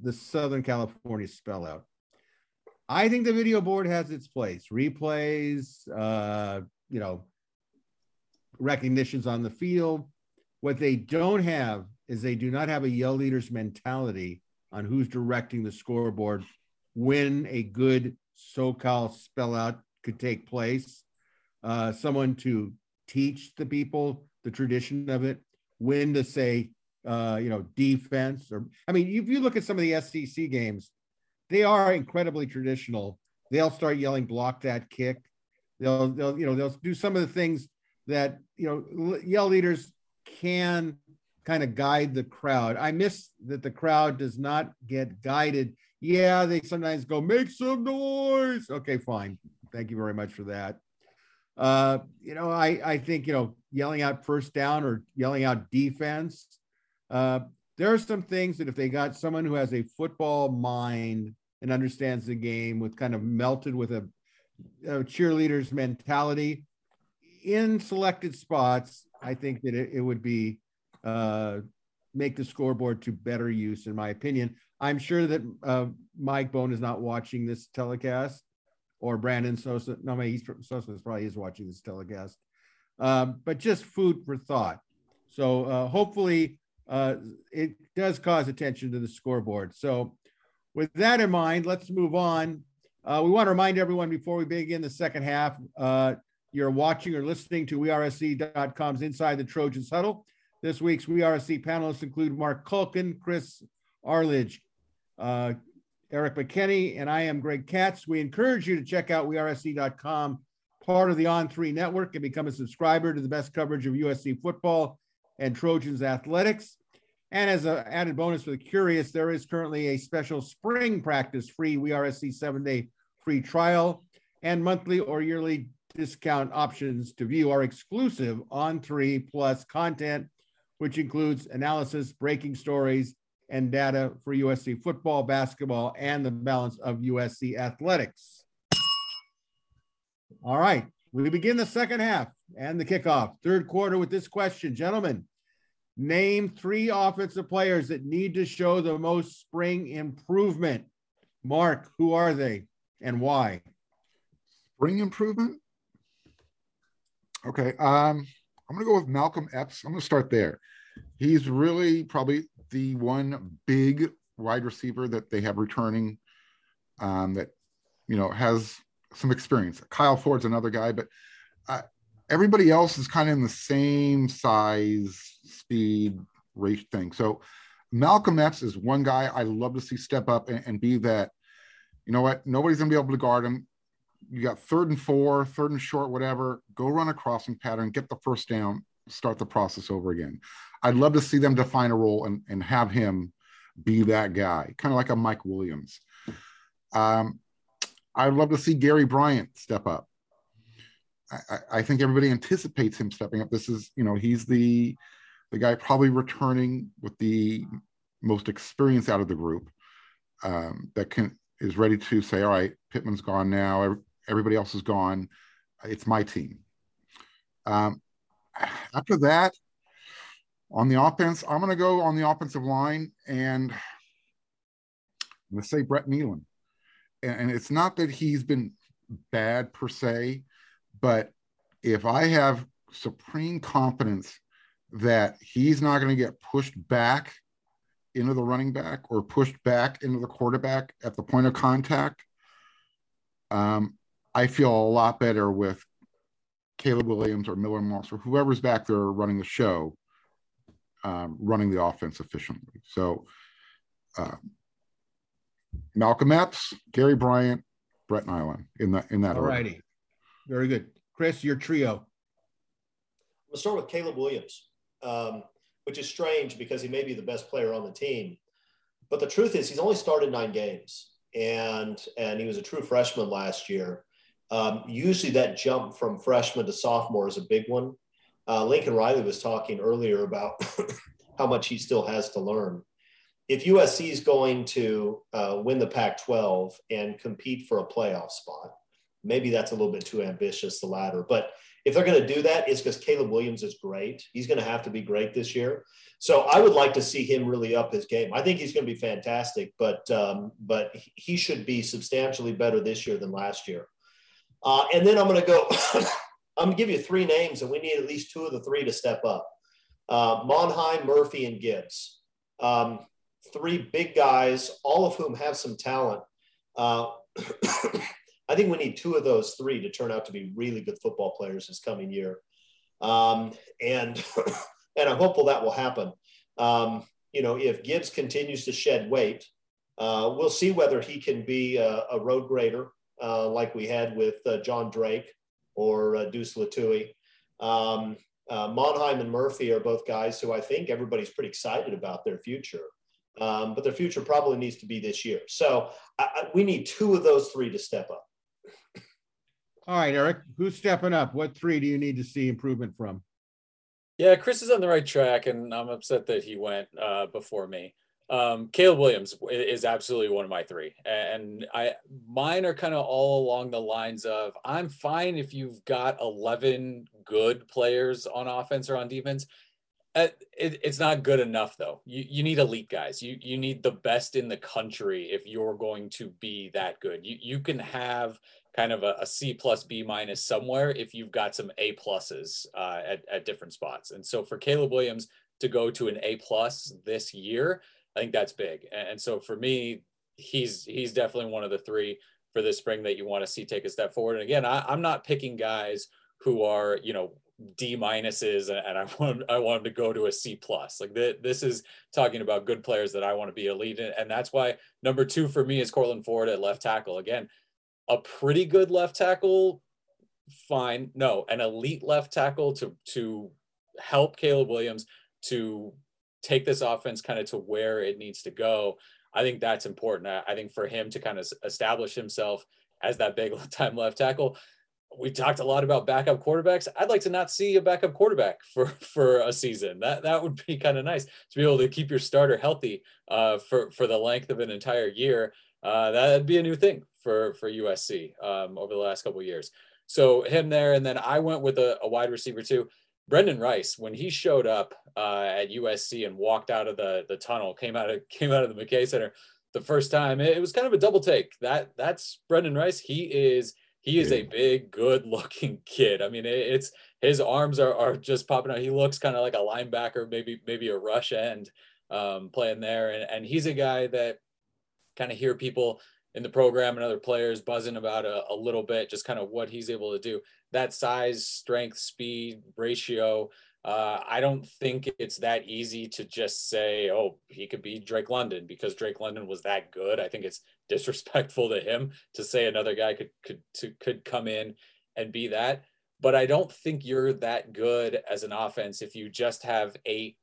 the Southern California spell out. I think the video board has its place. Replays, uh, you know, recognitions on the field. What they don't have is they do not have a yell leaders mentality on who's directing the scoreboard when a good SoCal spell out could take place. Uh, someone to teach the people the tradition of it, when to say, uh, you know, defense. Or I mean, if you look at some of the SEC games, they are incredibly traditional. They'll start yelling, block that kick. They'll, they'll, you know, they'll do some of the things that, you know, yell leaders can kind of guide the crowd. I miss that the crowd does not get guided. Yeah, they sometimes go, make some noise. Okay, fine. Thank you very much for that. Uh, you know, I, I think, you know, yelling out first down or yelling out defense. Uh, there are some things that if they got someone who has a football mind and understands the game with kind of melted with a, a cheerleader's mentality in selected spots, I think that it, it would be uh, make the scoreboard to better use, in my opinion. I'm sure that uh, Mike Bohn is not watching this telecast, or Brandon Sosa. No, maybe he's Sosa probably is watching this telecast. Um, but just food for thought. So uh, hopefully, uh, it does cause attention to the scoreboard. So with that in mind, let's move on. Uh, we want to remind everyone before we begin the second half, uh, you're watching or listening to WeAreSC.com's Inside the Trojans Huddle. This week's WeRSC panelists include Marc Kulkin, Chris Arledge, uh, Erik McKinney, and I am Greg Katz. We encourage you to check out wearesc.com, part of the On3 network, and become a subscriber to the best coverage of USC football and Trojans athletics. And as an added bonus for the curious, there is currently a special spring practice free WeAreSC seven day free trial and monthly or yearly discount options to view our exclusive On3 Plus content, which includes analysis, breaking stories, and data for USC football, basketball, and the balance of USC athletics. All right, we begin the second half and the kickoff, third quarter with this question. Gentlemen, name three offensive players that need to show the most spring improvement. Mark, who are they and why? Spring improvement? Okay. Um, I'm going to go with Malcolm Epps. I'm going to start there. He's really probably the one big wide receiver that they have returning um, that, you know, has some experience. Kyle Ford's another guy, but uh, everybody else is kind of in the same size, speed, race thing. So Malcolm Epps is one guy I love to see step up and, and be that, you know what, nobody's to be able to guard him you got third and four, third and short, whatever, go run a crossing pattern, get the first down, start the process over again. I'd love to see them define a role and, and have him be that guy, kind of like a Mike Williams. Um, I'd love to see Gary Bryant step up. I, I, think everybody anticipates him stepping up. This is, you know, he's the the guy probably returning with the most experience out of the group um, that can is ready to say, all right, Pittman's gone now everybody else is gone. It's my team. Um, after that, on the offense, I'm going to go on the offensive line and to say Brett Neilon. And, and it's not that he's been bad per se, but if I have supreme confidence that he's not going to get pushed back into the running back or pushed back into the quarterback at the point of contact, um, I feel a lot better with Caleb Williams or Miller Moss or whoever's back there running the show, um, running the offense efficiently. So, uh, Malcolm Epps, Gary Bryant, Brett Neilon in that in that All righty. Very good. Chris, your trio. We'll start with Caleb Williams, um, which is strange because he may be the best player on the team. But the truth is, he's only started nine games, and and he was a true freshman last year. Um, usually that jump from freshman to sophomore is a big one. Uh, Lincoln Riley was talking earlier about how much he still has to learn. If USC is going to uh, win the Pac 12 and compete for a playoff spot, maybe that's a little bit too ambitious, the latter. But if they're going to do that, it's because Caleb Williams is great. He's going to have to be great this year. So I would like to see him really up his game. I think he's going to be fantastic, but um, but he should be substantially better this year than last year. Uh, and then I'm going to go, I'm going to give you three names, and we need at least two of the three to step up uh, Monheim, Murphy, and Gibbs. Um, three big guys, all of whom have some talent. Uh, I think we need two of those three to turn out to be really good football players this coming year. Um, and, and I'm hopeful that will happen. Um, you know, if Gibbs continues to shed weight, uh, we'll see whether he can be a, a road grader uh, like we had with uh, John Drake or uh, Deuce Lutui. Um, uh, Monheim and Murphy are both guys who I think everybody's pretty excited about their future. Um, but their future probably needs to be this year. So I, I, we need two of those three to step up. All right, Erik, who's stepping up? What three do you need to see improvement from? Yeah, Chris is on the right track, and I'm upset that he went uh, before me. Um, Caleb Williams is absolutely one of my three, and I mine are kind of all along the lines of I'm fine if you've got 11 good players on offense or on defense. Uh, it, it's not good enough though. You you need elite guys. You you need the best in the country if you're going to be that good. You you can have kind of a, a C plus B minus somewhere if you've got some A pluses uh, at at different spots. And so for Caleb Williams to go to an A plus this year I think that's big. And so for me, he's he's definitely one of the three for this spring that you want to see take a step forward. And again, I, I'm not picking guys who are you know D minuses and I want I want them to go to a C plus. Like the, this is talking about good players that I want to be elite in, and that's why number two for me is Courtland Ford at left tackle. Again, a pretty good left tackle, fine. No, an elite left tackle to to help Caleb Williams to take this offense kind of to where it needs to go. I think that's important. I, I think for him to kind of establish himself as that big time left tackle we talked a lot about backup quarterbacks. I'd like to not see a backup quarterback for for a season. That that would be kind of nice to be able to keep your starter healthy uh, for for the length of an entire year. Uh, that'd be a new thing for for USC um, over the last couple years. So him there, and then I went with a, a, wide receiver too. Brendan Rice, when he showed up uh, at USC and walked out of the the tunnel, came out of came out of the McKay Center the first time, it, it was kind of a double take. That that's Brendan Rice. He is he is a big, good looking kid. I mean, it's his arms are, are just popping out. He looks kind of like a linebacker, maybe, maybe a rush end um, playing there. And, and he's a guy that kind of hear people in the program and other players buzzing about a, a little bit, just kind of what he's able to do. That size, strength, speed ratio. Uh, I don't think it's that easy to just say, oh, he could be Drake London because Drake London was that good. I think it's disrespectful to him to say another guy could could to, could come in and be that. But I don't think you're that good as an offense if you just have eight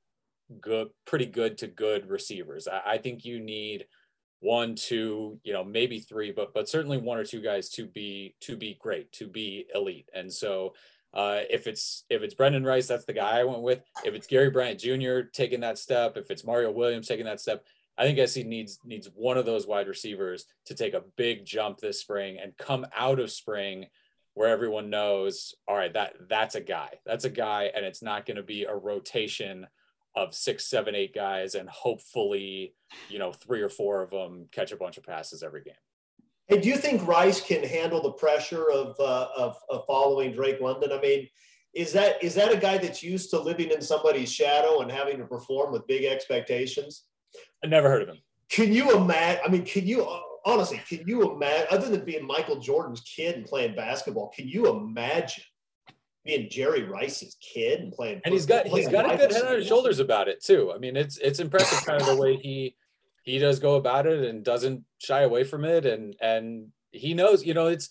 good, pretty good to good receivers. I, I think you need one, two, you know, maybe three, but but certainly one or two guys to be to be great, to be elite. And so uh, if it's if it's Brendan Rice, that's the guy I went with. If it's Gary Bryant Jr. taking that step, if it's Mario Williams taking that step, I think SC needs needs one of those wide receivers to take a big jump this spring and come out of spring where everyone knows, all right, that that's a guy, that's a guy, and it's not going to be a rotation of six, seven, eight guys, and hopefully, you know, three or four of them catch a bunch of passes every game. Hey, do you think Rice can handle the pressure of, uh, of, of following Drake London? I mean, is that is that a guy that's used to living in somebody's shadow and having to perform with big expectations? I never heard of him. Can you imagine? I mean, can you honestly? Can you imagine? Other than being Michael Jordan's kid and playing basketball, can you imagine being Jerry Rice's kid and playing? And he's got he's got a good head on his shoulders about it too. I mean, it's it's impressive kind of the way he he does go about it and doesn't shy away from it and and he knows you know it's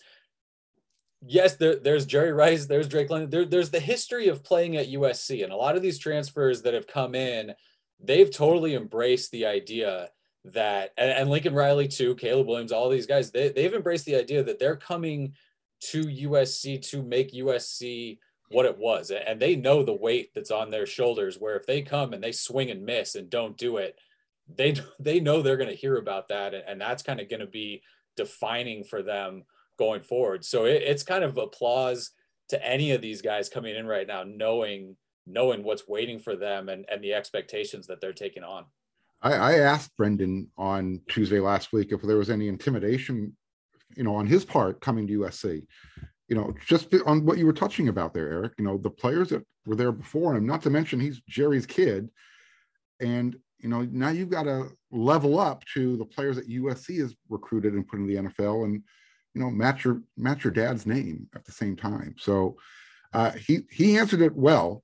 yes there, there's jerry rice there's drake london there, there's the history of playing at usc and a lot of these transfers that have come in they've totally embraced the idea that and, and lincoln riley too caleb williams all these guys they, they've embraced the idea that they're coming to usc to make usc what it was. And they know the weight that's on their shoulders where if they come and they swing and miss and don't do it they they know they're going to hear about that and, that's kind of going to be defining for them going forward. So it, it's kind of applause to any of these guys coming in right now knowing knowing what's waiting for them and, and the expectations that they're taking on. I, I asked brendan on tuesday last week if there was any intimidation you know on his part coming to usc you know just on what you were touching about there erik you know the players that were there before him not to mention he's jerry's kid and you know, now you've got to level up to the players that USC has recruited and put in the NFL, and you know, match your match your dad's name at the same time. So uh, he he answered it well.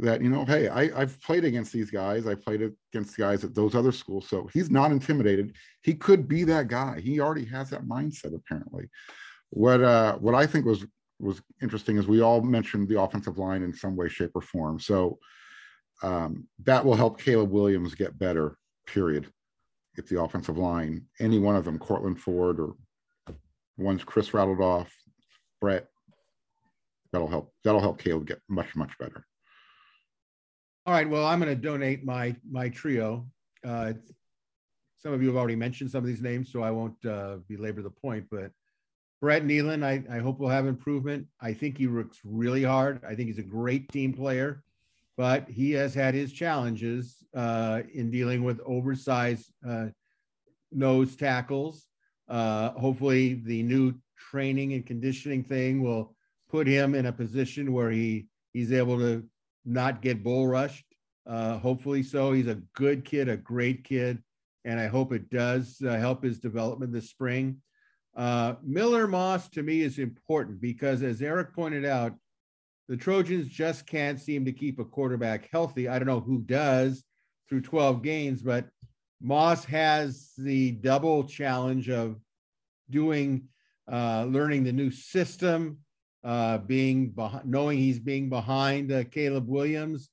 That you know, hey, I, I've played against these guys. I played against guys at those other schools, so he's not intimidated. He could be that guy. He already has that mindset, apparently. What uh, what I think was was interesting is we all mentioned the offensive line in some way, shape, or form. So um, that will help Caleb Williams get better, period. If the offensive line, any one of them, Courtland Ford or ones Chris rattled off, Brett, that'll help. That'll help Caleb get much, much better. All right. Well, I'm going to donate my my trio. Uh, some of you have already mentioned some of these names, so I won't uh, belabor the point. But Brett Neilon, I, I hope will have improvement. I think he works really hard. I think he's a great team player but he has had his challenges uh, in dealing with oversized uh, nose tackles. Uh, hopefully, the new training and conditioning thing will put him in a position where he he's able to not get bull rushed. Uh, hopefully, so. He's a good kid, a great kid, and I hope it does uh, help his development this spring. Uh, Miller Moss to me is important because, as Erik pointed out, the Trojans just can't seem to keep a quarterback healthy. I don't know who does through 12 games, but Moss has the double challenge of doing, uh, learning the new system, uh, being knowing he's being behind uh, Caleb Williams,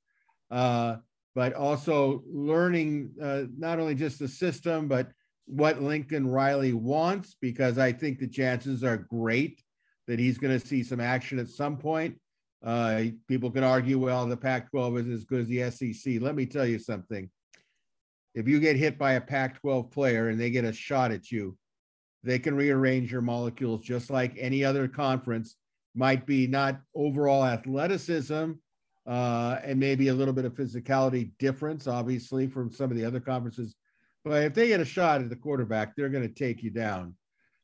uh, but also learning uh, not only just the system, but what Lincoln Riley wants, because I think the chances are great that he's going to see some action at some point. Uh, people can argue, well, the Pac 12 is as good as the SEC. Let me tell you something. If you get hit by a Pac 12 player and they get a shot at you, they can rearrange your molecules just like any other conference. Might be not overall athleticism uh, and maybe a little bit of physicality difference, obviously, from some of the other conferences. But if they get a shot at the quarterback, they're going to take you down.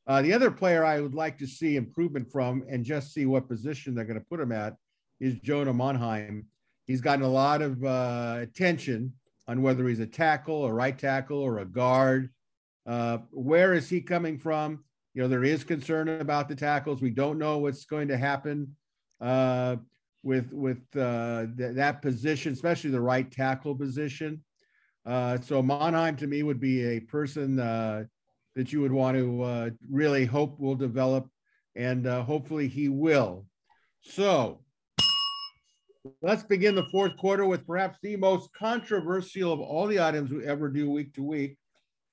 Uh, the other player I would like to see improvement from and just see what position they're going to put him at is Jonah Monheim. He's gotten a lot of uh, attention on whether he's a tackle, a right tackle, or a guard. Uh, where is he coming from? You know, there is concern about the tackles. We don't know what's going to happen uh, with with uh, th- that position, especially the right tackle position. Uh, so Monheim to me would be a person uh, that you would want to uh, really hope will develop, and uh, hopefully he will. So let's begin the fourth quarter with perhaps the most controversial of all the items we ever do week to week.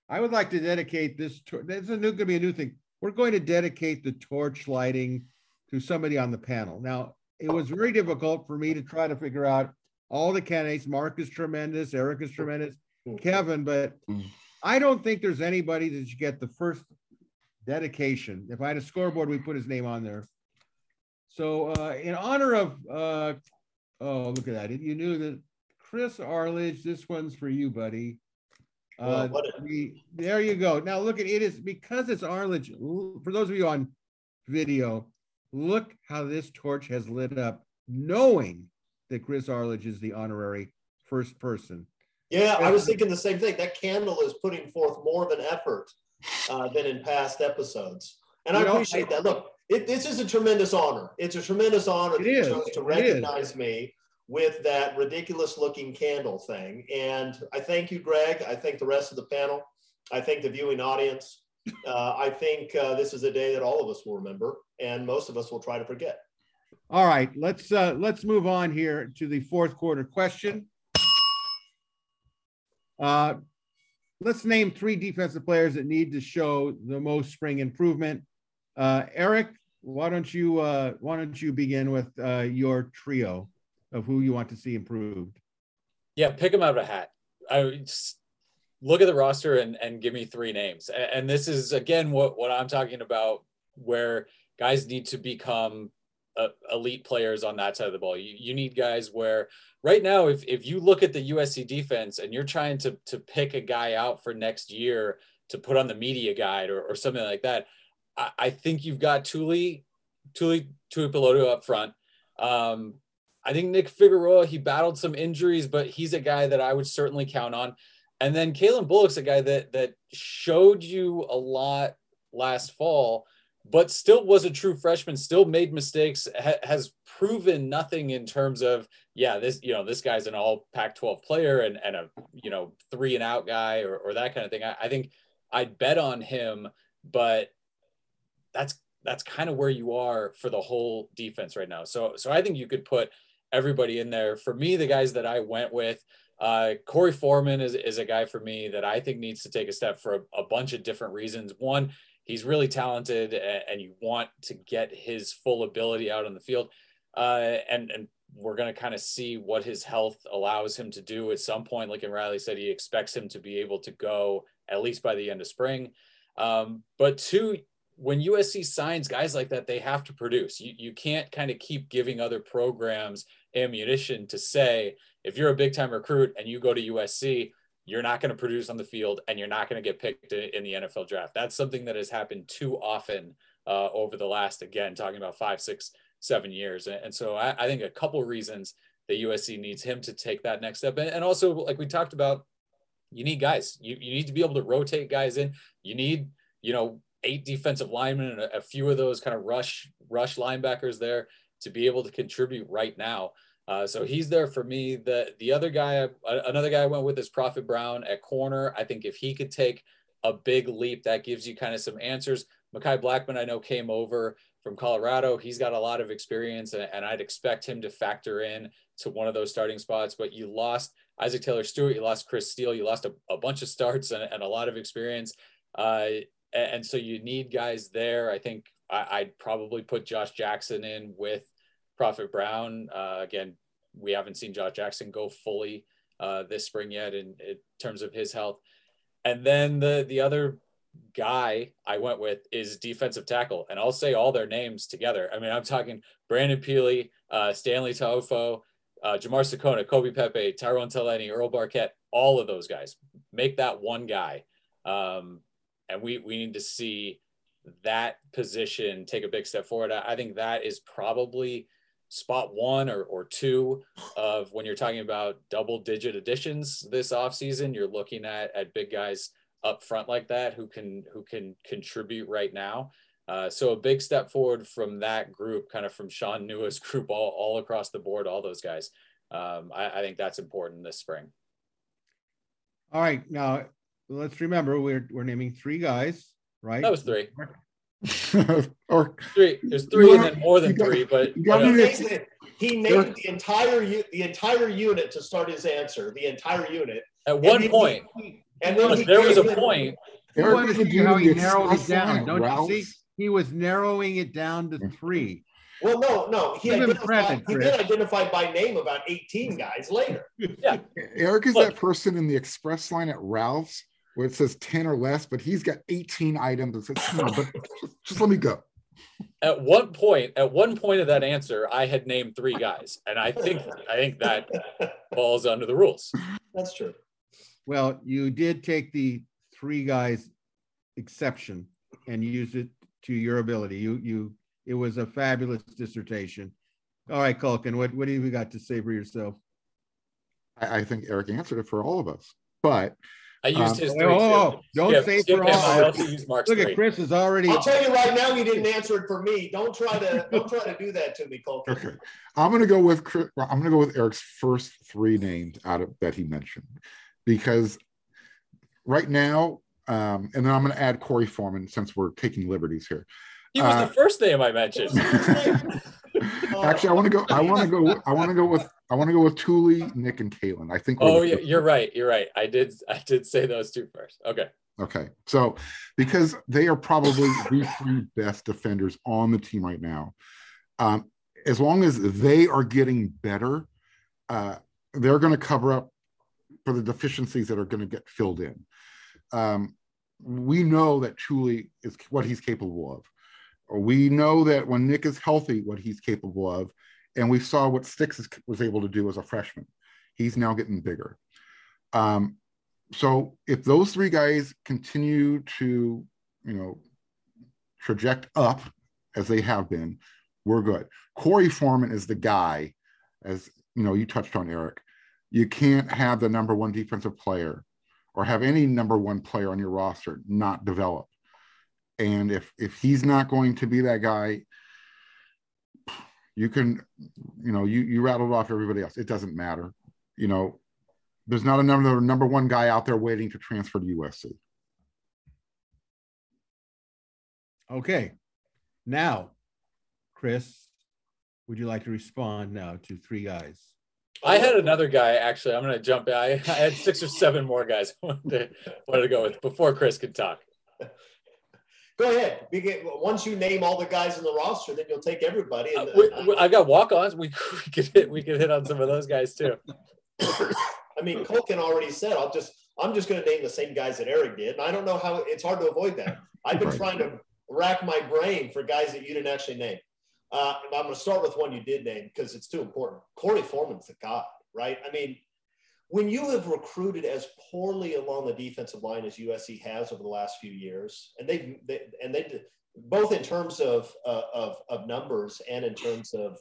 I would like to dedicate this. To, this is going to be a new thing. We're going to dedicate the torch lighting to somebody on the panel. Now, it was very difficult for me to try to figure out all the candidates. Marc is tremendous. Erik is tremendous. Kevin, but I don't think there's anybody that should get the first dedication. If I had a scoreboard, we put his name on there. So, uh, in honor of, uh, oh, look at that. You knew that Chris Arledge, this one's for you, buddy. Uh, Well, a- we, there you go. Now, look at it is because it's Arledge. For those of you on video, look how this torch has lit up, knowing that Chris Arledge is the honorary first person. Yeah, I was thinking the same thing. That candle is putting forth more of an effort uh, than in past episodes. And I know, appreciate I- that. Look, it, this is a tremendous honor. It's a tremendous honor It that you chose to recognize me with that ridiculous looking candle thing. And I thank you, Greg. I thank the rest of the panel. I thank the viewing audience. Uh, I think uh, this is a day that all of us will remember, and most of us will try to forget. All right, let's uh, let's move on here to the fourth quarter question. Uh, let's name three defensive players that need to show the most spring improvement. Uh, Erik, why don't you uh, why don't you begin with uh, your trio of who you want to see improved? Yeah, pick them out of a hat. I look at the roster and, and give me three names. And this is again what what I'm talking about, where guys need to become uh, elite players on that side of the ball. You, you need guys where right now, if if you look at the USC defense and you're trying to to pick a guy out for next year to put on the media guide or, or something like that, I, I think you've got Tuli Tuli Tuipulotu up front. Um, I think Nick Figueroa, he battled some injuries, but he's a guy that I would certainly count on. And then Calen Bullock's a guy that that showed you a lot last fall, but still was a true freshman, still made mistakes, ha- has proven nothing in terms of, yeah, this, you know, this guy's an all Pac 12 player and, and a, you know, three and out guy or, or that kind of thing. I, I think I'd bet on him, but that's that's kind of where you are for the whole defense right now. So so I think you could put everybody in there. For me, the guys that I went with, uh, Corey Foreman is, is a guy for me that I think needs to take a step for a, a bunch of different reasons. One, he's really talented and, and you want to get his full ability out on the field. Uh, and, and we're going to kind of see what his health allows him to do at some point. Lincoln Riley said, he expects him to be able to go at least by the end of spring. Um, but two, when USC signs guys like that, they have to produce. You, you can't kind of keep giving other programs ammunition to say, if you're a big time recruit and you go to USC, you're not going to produce on the field and you're not going to get picked in the NFL draft. That's something that has happened too often uh, over the last, again, talking about five, six, seven years. And so I, I think a couple reasons that USC needs him to take that next step. And also, like we talked about, you need guys. You, you need to be able to rotate guys in. You need, you know, eight defensive linemen and a, a few of those kind of rush rush linebackers there. To be able to contribute right now. Uh, so he's there for me. The the other guy, another guy I went with is Prophet Brown at corner. I think if he could take a big leap, that gives you kind of some answers. Mekhi Blackman, I know, came over from Colorado. He's got a lot of experience, and, and I'd expect him to factor in to one of those starting spots. But you lost Isaac Taylor Stewart, you lost Chris Steele, you lost a, a bunch of starts and, and, a lot of experience. Uh, and so you need guys there. I think I, would probably put Josh Jackson in with Prophet Brown. Uh, again, we haven't seen Josh Jackson go fully uh, this spring yet in, in terms of his health. And then the the other guy I went with is defensive tackle, and I'll say all their names together. I mean, I'm talking Brandon Pili, uh, Stanley Taufo, uh, Jamar Sekona, Kobe Pepe, Tyrone Taleni, Earl Barquet, all of those guys. Make that one guy. Um, and we, we need to see that position take a big step forward. I, I think that is probably spot one or, or two of when you're talking about double digit additions this offseason, you're looking at, at big guys up front like that who can, who can contribute right now. Uh, so a big step forward from that group, kind of from Shaun Nua's group, all, all across the board, all those guys. Um, I, I, think that's important this spring. All right, now let's remember we're we're naming three guys, right? That was three. or three. There's three and then more than got, three, but he named, he named the entire the entire unit to start his answer. The entire unit. At one point, he, and then there was a point. Erik, how he narrowed it down. Don't you see? he was narrowing it down to three. Well, no, no. He, identified, he did identify by name about 18 guys later. yeah. Erik is Look. that person in the express line at Ralph's where it says 10 or less, but he's got 18 items and says, no, but just let me go. At one point, at one point of that answer, I had named three guys. And I think I think that falls under the rules. That's true. Well, you did take the three guys exception and use it to your ability. You you it was a fabulous dissertation. All right, Kulkin, what what do you got to say for yourself? I, I think Erik answered it for all of us, but I used um, his. Three oh, oh don't skip, say skip for all. I also used Marc's Look three. at Chris is already. I'll tell you right now, he didn't answer it for me. Don't try to don't try to do that to me, Kulkin. Okay, I'm going to go with Chris, I'm going to go with Erik's first three names out of that he mentioned, because right now um, and then I'm going to add Corey Foreman since we're taking liberties here. He was uh, the first name I mentioned. actually, I want to go. I want to go. I want to go with. I want to go with Tuli, Nick, and Calen. I think. Oh, yeah, you're right. You're right. I did. I did say those two first. Okay. Okay. So, because they are probably the three best defenders on the team right now, um, as long as they are getting better, uh, they're going to cover up for the deficiencies that are going to get filled in. Um, we know that Tuli is what he's capable of. We know that when Nick is healthy, what he's capable of. And we saw what Sticks was able to do as a freshman. He's now getting bigger. Um, so if those three guys continue to, you know, traject up as they have been, we're good. Corey Foreman is the guy, as you know, you touched on Erik. You can't have the number one defensive player or have any number one player on your roster not develop. And if if he's not going to be that guy, you can, you know, you you rattled off everybody else. It doesn't matter. You know, there's not another number one guy out there waiting to transfer to USC. Okay. Now, Chris, would you like to respond now to three guys? I had another guy actually. I'm going to jump in. I, I, had six or seven more guys I wanted to, wanted to go with before Chris could talk. Go ahead. Once you name all the guys in the roster, then you'll take everybody. And, uh, I got walk-ons. We, we could hit. We could hit on some of those guys too. I mean, Kulkin already said. I'll just. I'm just going to name the same guys that Erik did, and I don't know how. It's hard to avoid that. I've been trying to rack my brain for guys that you didn't actually name. Uh, I'm going to start with one you did name because it's too important. Corey Foreman's the guy, right? I mean, when you have recruited as poorly along the defensive line as USC has over the last few years, and they've they, and they both in terms of, uh, of of numbers and in terms of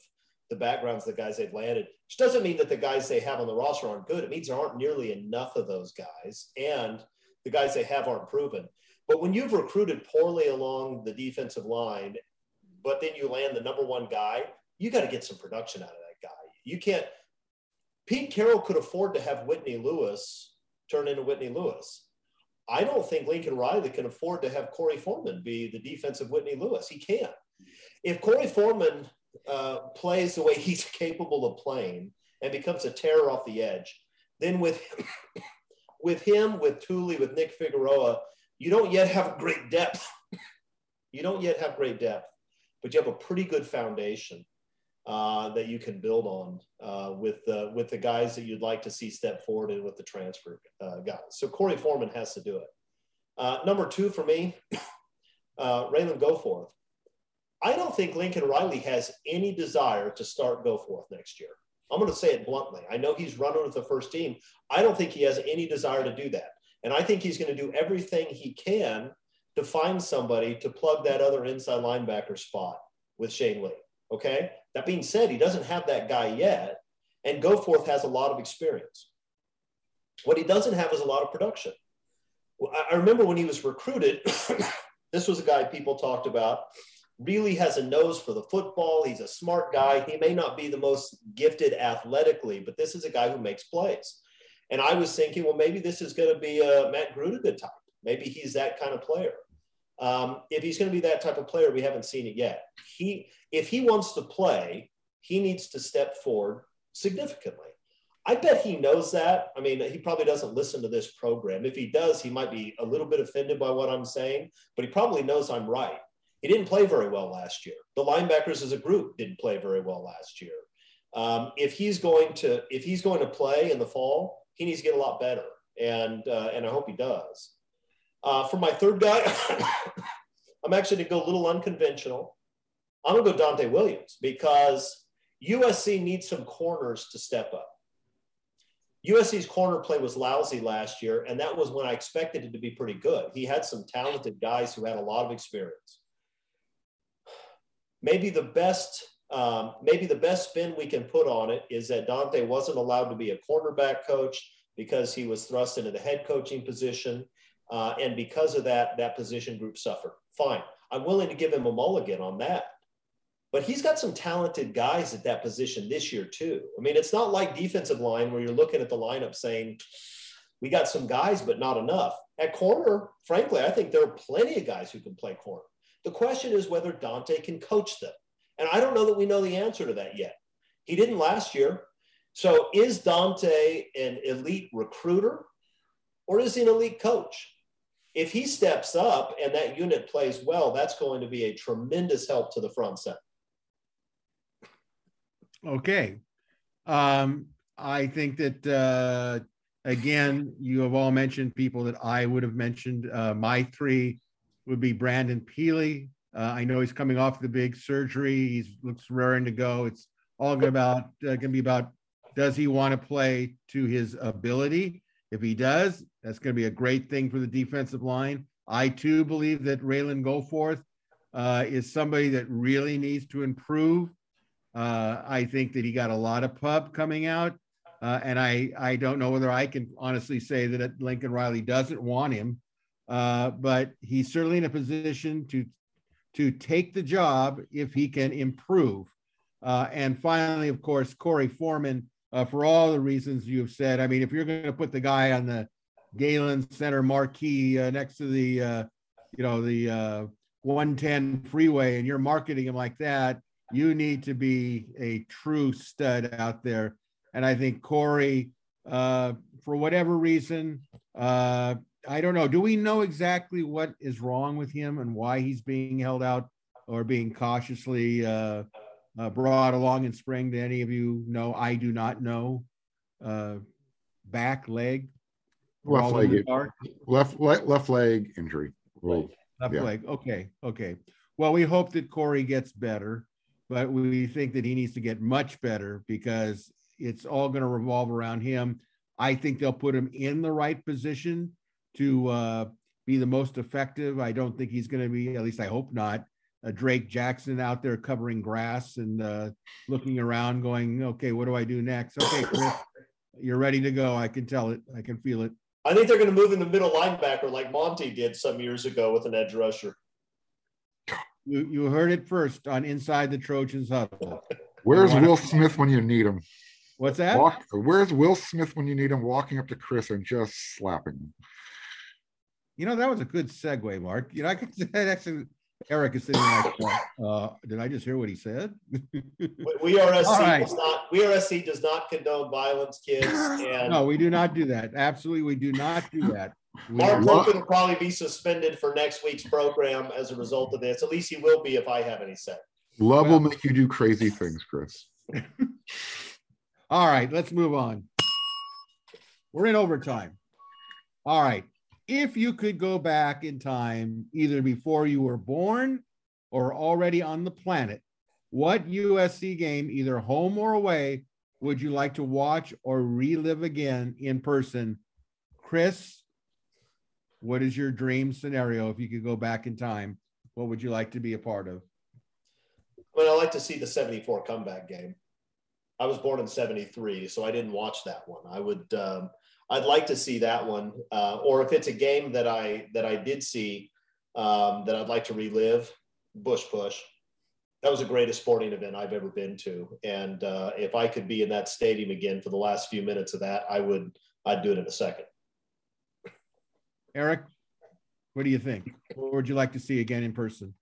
the backgrounds of the guys they've landed, which doesn't mean that the guys they have on the roster aren't good. It means there aren't nearly enough of those guys, and the guys they have aren't proven. But when you've recruited poorly along the defensive line but then you land the number one guy, you got to get some production out of that guy. You can't. Pete Carroll could afford to have Whitney Lewis turn into Whitney Lewis. I don't think Lincoln Riley can afford to have Korey Foreman be the defensive Whitney Lewis. He can't. If Korey Foreman uh, plays the way he's capable of playing and becomes a terror off the edge, then with with him, with Tuli, with Nick Figueroa, you don't yet have great depth. you don't yet have great depth, but you have a pretty good foundation uh, that you can build on uh, with the with the guys that you'd like to see step forward and with the transfer uh, guys. So Korey Foreman has to do it. Uh, number two for me, Ralen Goforth. I don't think Lincoln Riley has any desire to start Goforth next year. I'm going to say it bluntly. I know he's running with the first team. I don't think he has any desire to do that. And I think he's going to do everything he can to find somebody to plug that other inside linebacker spot with Shane Lee. Okay. That being said, he doesn't have that guy yet. And Goforth has a lot of experience. What he doesn't have is a lot of production. I remember when he was recruited, this was a guy people talked about really has a nose for the football. He's a smart guy. He may not be the most gifted athletically, but this is a guy who makes plays. And I was thinking, well, maybe this is going to be a Matt Grootegoed type. Maybe he's that kind of player. Um, if he's going to be that type of player, we haven't seen it yet. He, if he wants to play, he needs to step forward significantly. I bet he knows that. I mean, he probably doesn't listen to this program. If he does, he might be a little bit offended by what I'm saying, but he probably knows I'm right. He didn't play very well last year. The linebackers as a group didn't play very well last year. Um, if he's going to if he's going to play in the fall, he needs to get a lot better, and uh, and I hope he does. Uh, for my third guy, I'm actually going to go a little unconventional. I'm going to go Donte Williams because USC needs some corners to step up. USC's corner play was lousy last year, and that was when I expected it to be pretty good. He had some talented guys who had a lot of experience maybe the best um, maybe the best spin we can put on it is that Donte wasn't allowed to be a cornerback coach because he was thrust into the head coaching position. Uh, and because of that, that position group suffered. Fine. I'm willing to give him a mulligan on that. But he's got some talented guys at that position this year, too. I mean, it's not like defensive line where you're looking at the lineup saying, we got some guys, but not enough. At corner, frankly, I think there are plenty of guys who can play corner. The question is whether Donte can coach them. And I don't know that we know the answer to that yet. He didn't last year. So is Donte an elite recruiter or is he an elite coach? If he steps up and that unit plays well, that's going to be a tremendous help to the front set. Okay. Um, I think that, uh, again, you have all mentioned people that I would have mentioned. Uh, my three would be Brandon Pili. Uh, I know he's coming off the big surgery. He looks raring to go. It's all about uh, going to be about does he want to play to his ability? If he does, that's going to be a great thing for the defensive line. I too believe that Ralen Goforth uh, is somebody that really needs to improve. Uh, I think that he got a lot of pub coming out, uh, and I I don't know whether I can honestly say that Lincoln Riley doesn't want him. Uh, but he's certainly in a position to to take the job if he can improve. Uh, and finally, of course, Korey Foreman, uh, for all the reasons you've said. I mean, if you're going to put the guy on the Galen Center marquee uh, next to the, uh, you know, the 110 freeway, and you're marketing him like that, you need to be a true stud out there. And I think Korey, for whatever reason, I don't know. Do we know exactly what is wrong with him and why he's being held out or being cautiously uh, brought along in spring? Do any of you know? I do not know. Uh, back leg, left leg, left left leg injury. Well, left yeah. leg. Okay, okay. Well, we hope that Korey gets better, but we think that he needs to get much better because it's all going to revolve around him. I think they'll put him in the right position to uh, be the most effective. I don't think he's going to be, at least I hope not, a Drake Jackson out there covering grass and uh, looking around, going, okay, what do I do next? Okay, Chris, you're ready to go. I can tell it. I can feel it. I think they're going to move in the middle linebacker like Monte did some years ago with an edge rusher. You, you heard it first on Inside the Trojans Huddle. Where's Wanna- Will Smith when you need him? What's that? Walk, where's Will Smith when you need him walking up to Chris and just slapping him? You know, that was a good segue, Marc. You know, I could say actually Erik is sitting like, uh, did I just hear what he said? We, WeAreSC All right. does not. WeAreSC does not condone violence, kids. And no, we do not do that. Absolutely, we do not do that. We Marc What? Logan will probably be suspended for next week's program as a result of this. At least he will be if I have any say. Love Well- will make you do crazy things, Chris. All right, let's move on. We're in overtime. All right. If you could go back in time, either before you were born or already on the planet, what USC game, either home or away, would you like to watch or relive again in person? Chris, what is your dream scenario if you could go back in time? What would you like to be a part of? But I like to see the 74 comeback game. I was born in 73, so I didn't watch that one. I would um, I'd like to see that one. Uh, or if it's a game that I that I did see um, that I'd like to relive, Bush Push. That was the greatest sporting event I've ever been to. And uh, if I could be in that stadium again for the last few minutes of that, I would I'd do it in a second. Erik, what do you think? What would you like to see again in person?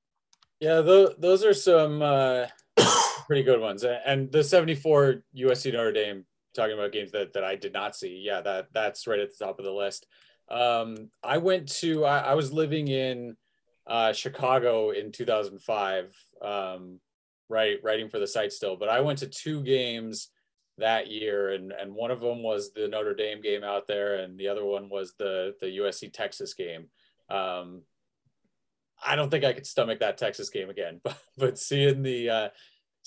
Yeah, those those are some uh, pretty good ones. And the 74 USC Notre Dame talking about games that, that I did not see. Yeah, that that's right at the top of the list. Um, I went to I, I was living in uh, Chicago in 2005, um, right writing for the site still, but I went to two games that year, and and one of them was the Notre Dame game out there, and the other one was the the USC Texas game. Um, I don't think I could stomach that Texas game again, but but seeing the uh,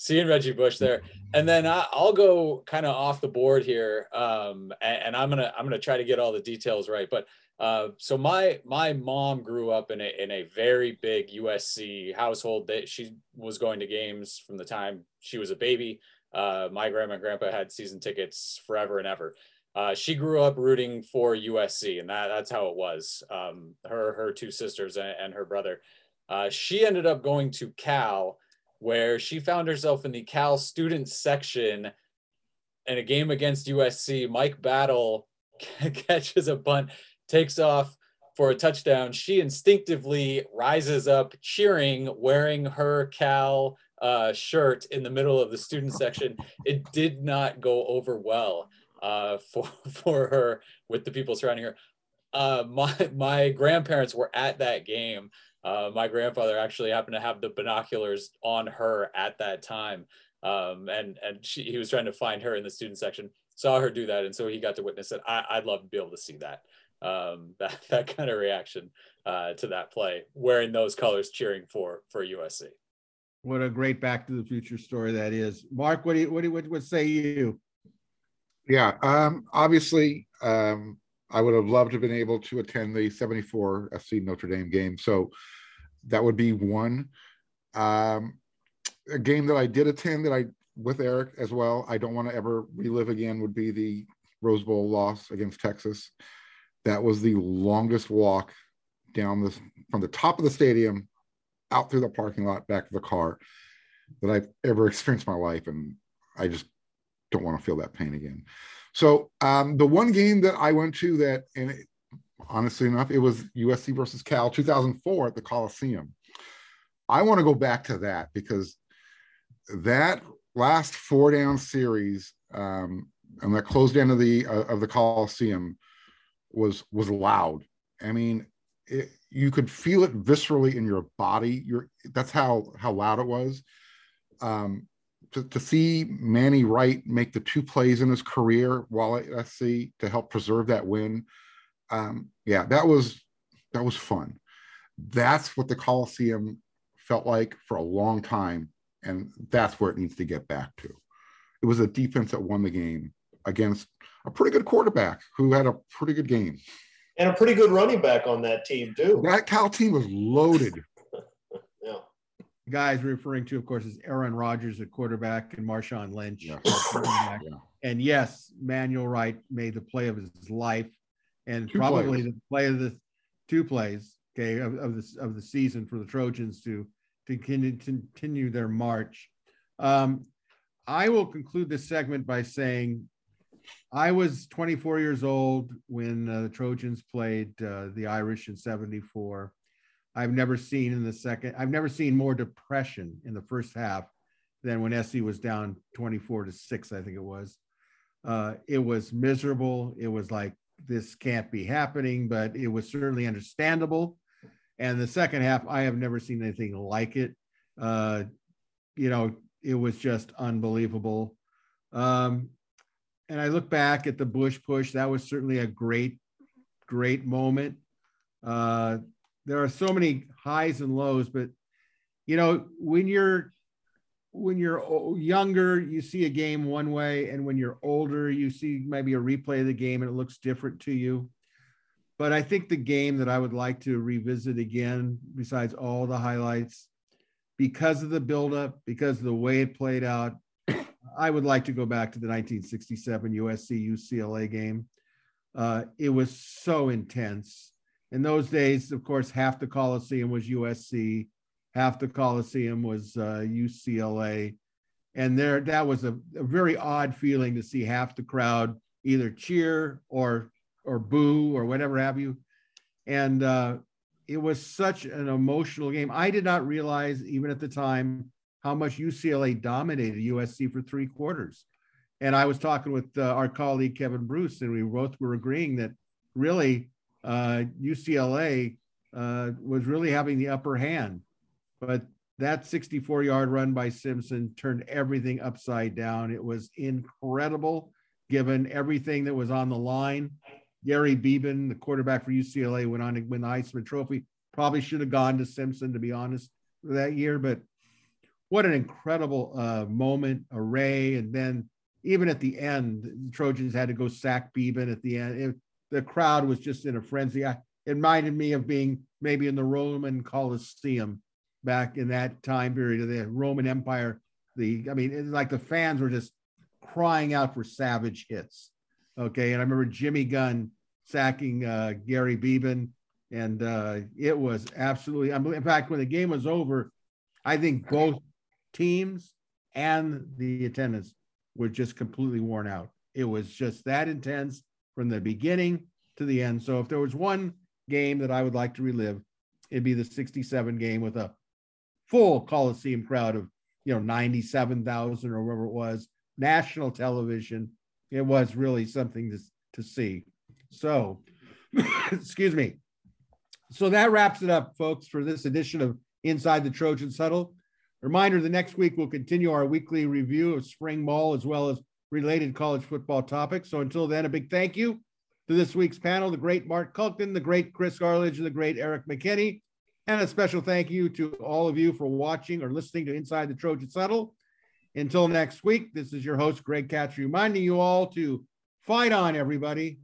seeing Reggie Bush there, and then I, I'll go kind of off the board here, um, and, and I'm gonna I'm gonna try to get all the details right. But uh, so my my mom grew up in a in a very big USC household. That she was going to games from the time she was a baby. Uh, my grandma and grandpa had season tickets forever and ever. Uh, she grew up rooting for USC, and that, that's how it was. Um, her her two sisters and, and her brother. Uh, she ended up going to Cal, where she found herself in the Cal student section in a game against USC. Mike Battle catches a bunt, takes off for a touchdown. She instinctively rises up, cheering, wearing her Cal uh, shirt in the middle of the student section. It did not go over well uh, for for her with the people surrounding her. Uh, my my grandparents were at that game. Uh, my grandfather actually happened to have the binoculars on her at that time, um, and and she, he was trying to find her in the student section. Saw her do that, and so he got to witness it. I, I'd love to be able to see that um, that that kind of reaction uh, to that play, wearing those colors, cheering for for USC. What a great Back to the Future story that is. Marc, what do you what do you, what, what say you? Yeah, um, obviously, um, I would have loved to have been able to attend the 74 SC Notre Dame game. So that would be one. Um, a game that I did attend that I with Erik as well, I don't want to ever relive again would be the Rose Bowl loss against Texas. That was the longest walk down this from the top of the stadium out through the parking lot back to the car that I've ever experienced in my life. And I just don't want to feel that pain again. So um, the one game that I went to that, and it, honestly enough, it was USC versus Cal 2004 at the Coliseum. I want to go back to that because that last four down series um, and that closed end of the uh, of the Coliseum was was loud. I mean, it, you could feel it viscerally in your body. Your that's how how loud it was. Um, to, to see Manny Wright make the two plays in his career while at SC to help preserve that win, um, yeah, that was that was fun. That's what the Coliseum felt like for a long time, and that's where it needs to get back to. It was a defense that won the game against a pretty good quarterback who had a pretty good game. And a pretty good running back on that team, too. That Cal team was loaded. Yeah. The guys referring to, of course, is Aaron Rodgers at quarterback and Marshawn Lynch. Yeah. at running back. Yeah. And yes, Manuel Wright made the play of his life, and Two probably plays. the play of the two plays, okay, of, of the of the season for the Trojans to to continue, continue their march. Um, I will conclude this segment by saying I was 24 years old when uh, the Trojans played uh, the Irish in 74. I've never seen in the second, I've never seen more depression in the first half than when SC was down 24 to 6, I think it was. Uh, it was miserable. It was like, this can't be happening, but it was certainly understandable. And the second half, I have never seen anything like it. Uh, you know, it was just unbelievable. Um, and I look back at the Bush push. That was certainly a great, great moment. Uh, there are so many highs and lows, but you know, when you're when you're younger, you see a game one way, and when you're older, you see maybe a replay of the game and it looks different to you. But I think the game that I would like to revisit again, besides all the highlights, because of the buildup, because of the way it played out, I would like to go back to the 1967 USC UCLA game. Uh, it was so intense. In those days, of course, half the Coliseum was USC, half the Coliseum was uh, UCLA. And there, that was a, a, very odd feeling to see half the crowd either cheer or or boo or whatever have you. And uh, it was such an emotional game. I did not realize, even at the time, how much UCLA dominated USC for three quarters. And I was talking with uh, our colleague Kevin Bruce, and we both were agreeing that really uh, UCLA uh, was really having the upper hand. But that 64 yard run by Simpson turned everything upside down. It was incredible given everything that was on the line. Gary Beban, the quarterback for UCLA, went on to win the Heisman Trophy. Probably should have gone to Simpson, to be honest, that year. But what an incredible uh, moment, array. And then even at the end, the Trojans had to go sack Beban at the end. It, the crowd was just in a frenzy. I, it reminded me of being maybe in the Roman Colosseum back in that time period of the Roman Empire. The I mean, like the fans were just crying out for savage hits. Okay, and I remember Jimmy Gunn sacking uh, Gary Beban, and uh, it was absolutely. In fact, when the game was over, I think both teams and the attendance were just completely worn out. It was just that intense from the beginning to the end. So if there was one game that I would like to relive, it'd be the 67 game with a full Coliseum crowd of, you know, 97,000 or whatever it was, national television. It was really something to, to see. So, excuse me. So that wraps it up, folks, for this edition of Inside the Trojan Huddle. Reminder the next week we'll continue our weekly review of spring ball as well as related college football topics. So until then, a big thank you to this week's panel, the great Marc Kulkin, the great Chris Arledge, and the great Erik McKinney. And a special thank you to all of you for watching or listening to Inside the Trojan Huddle. Until next week, this is your host, Greg Katz, reminding you all to fight on, everybody.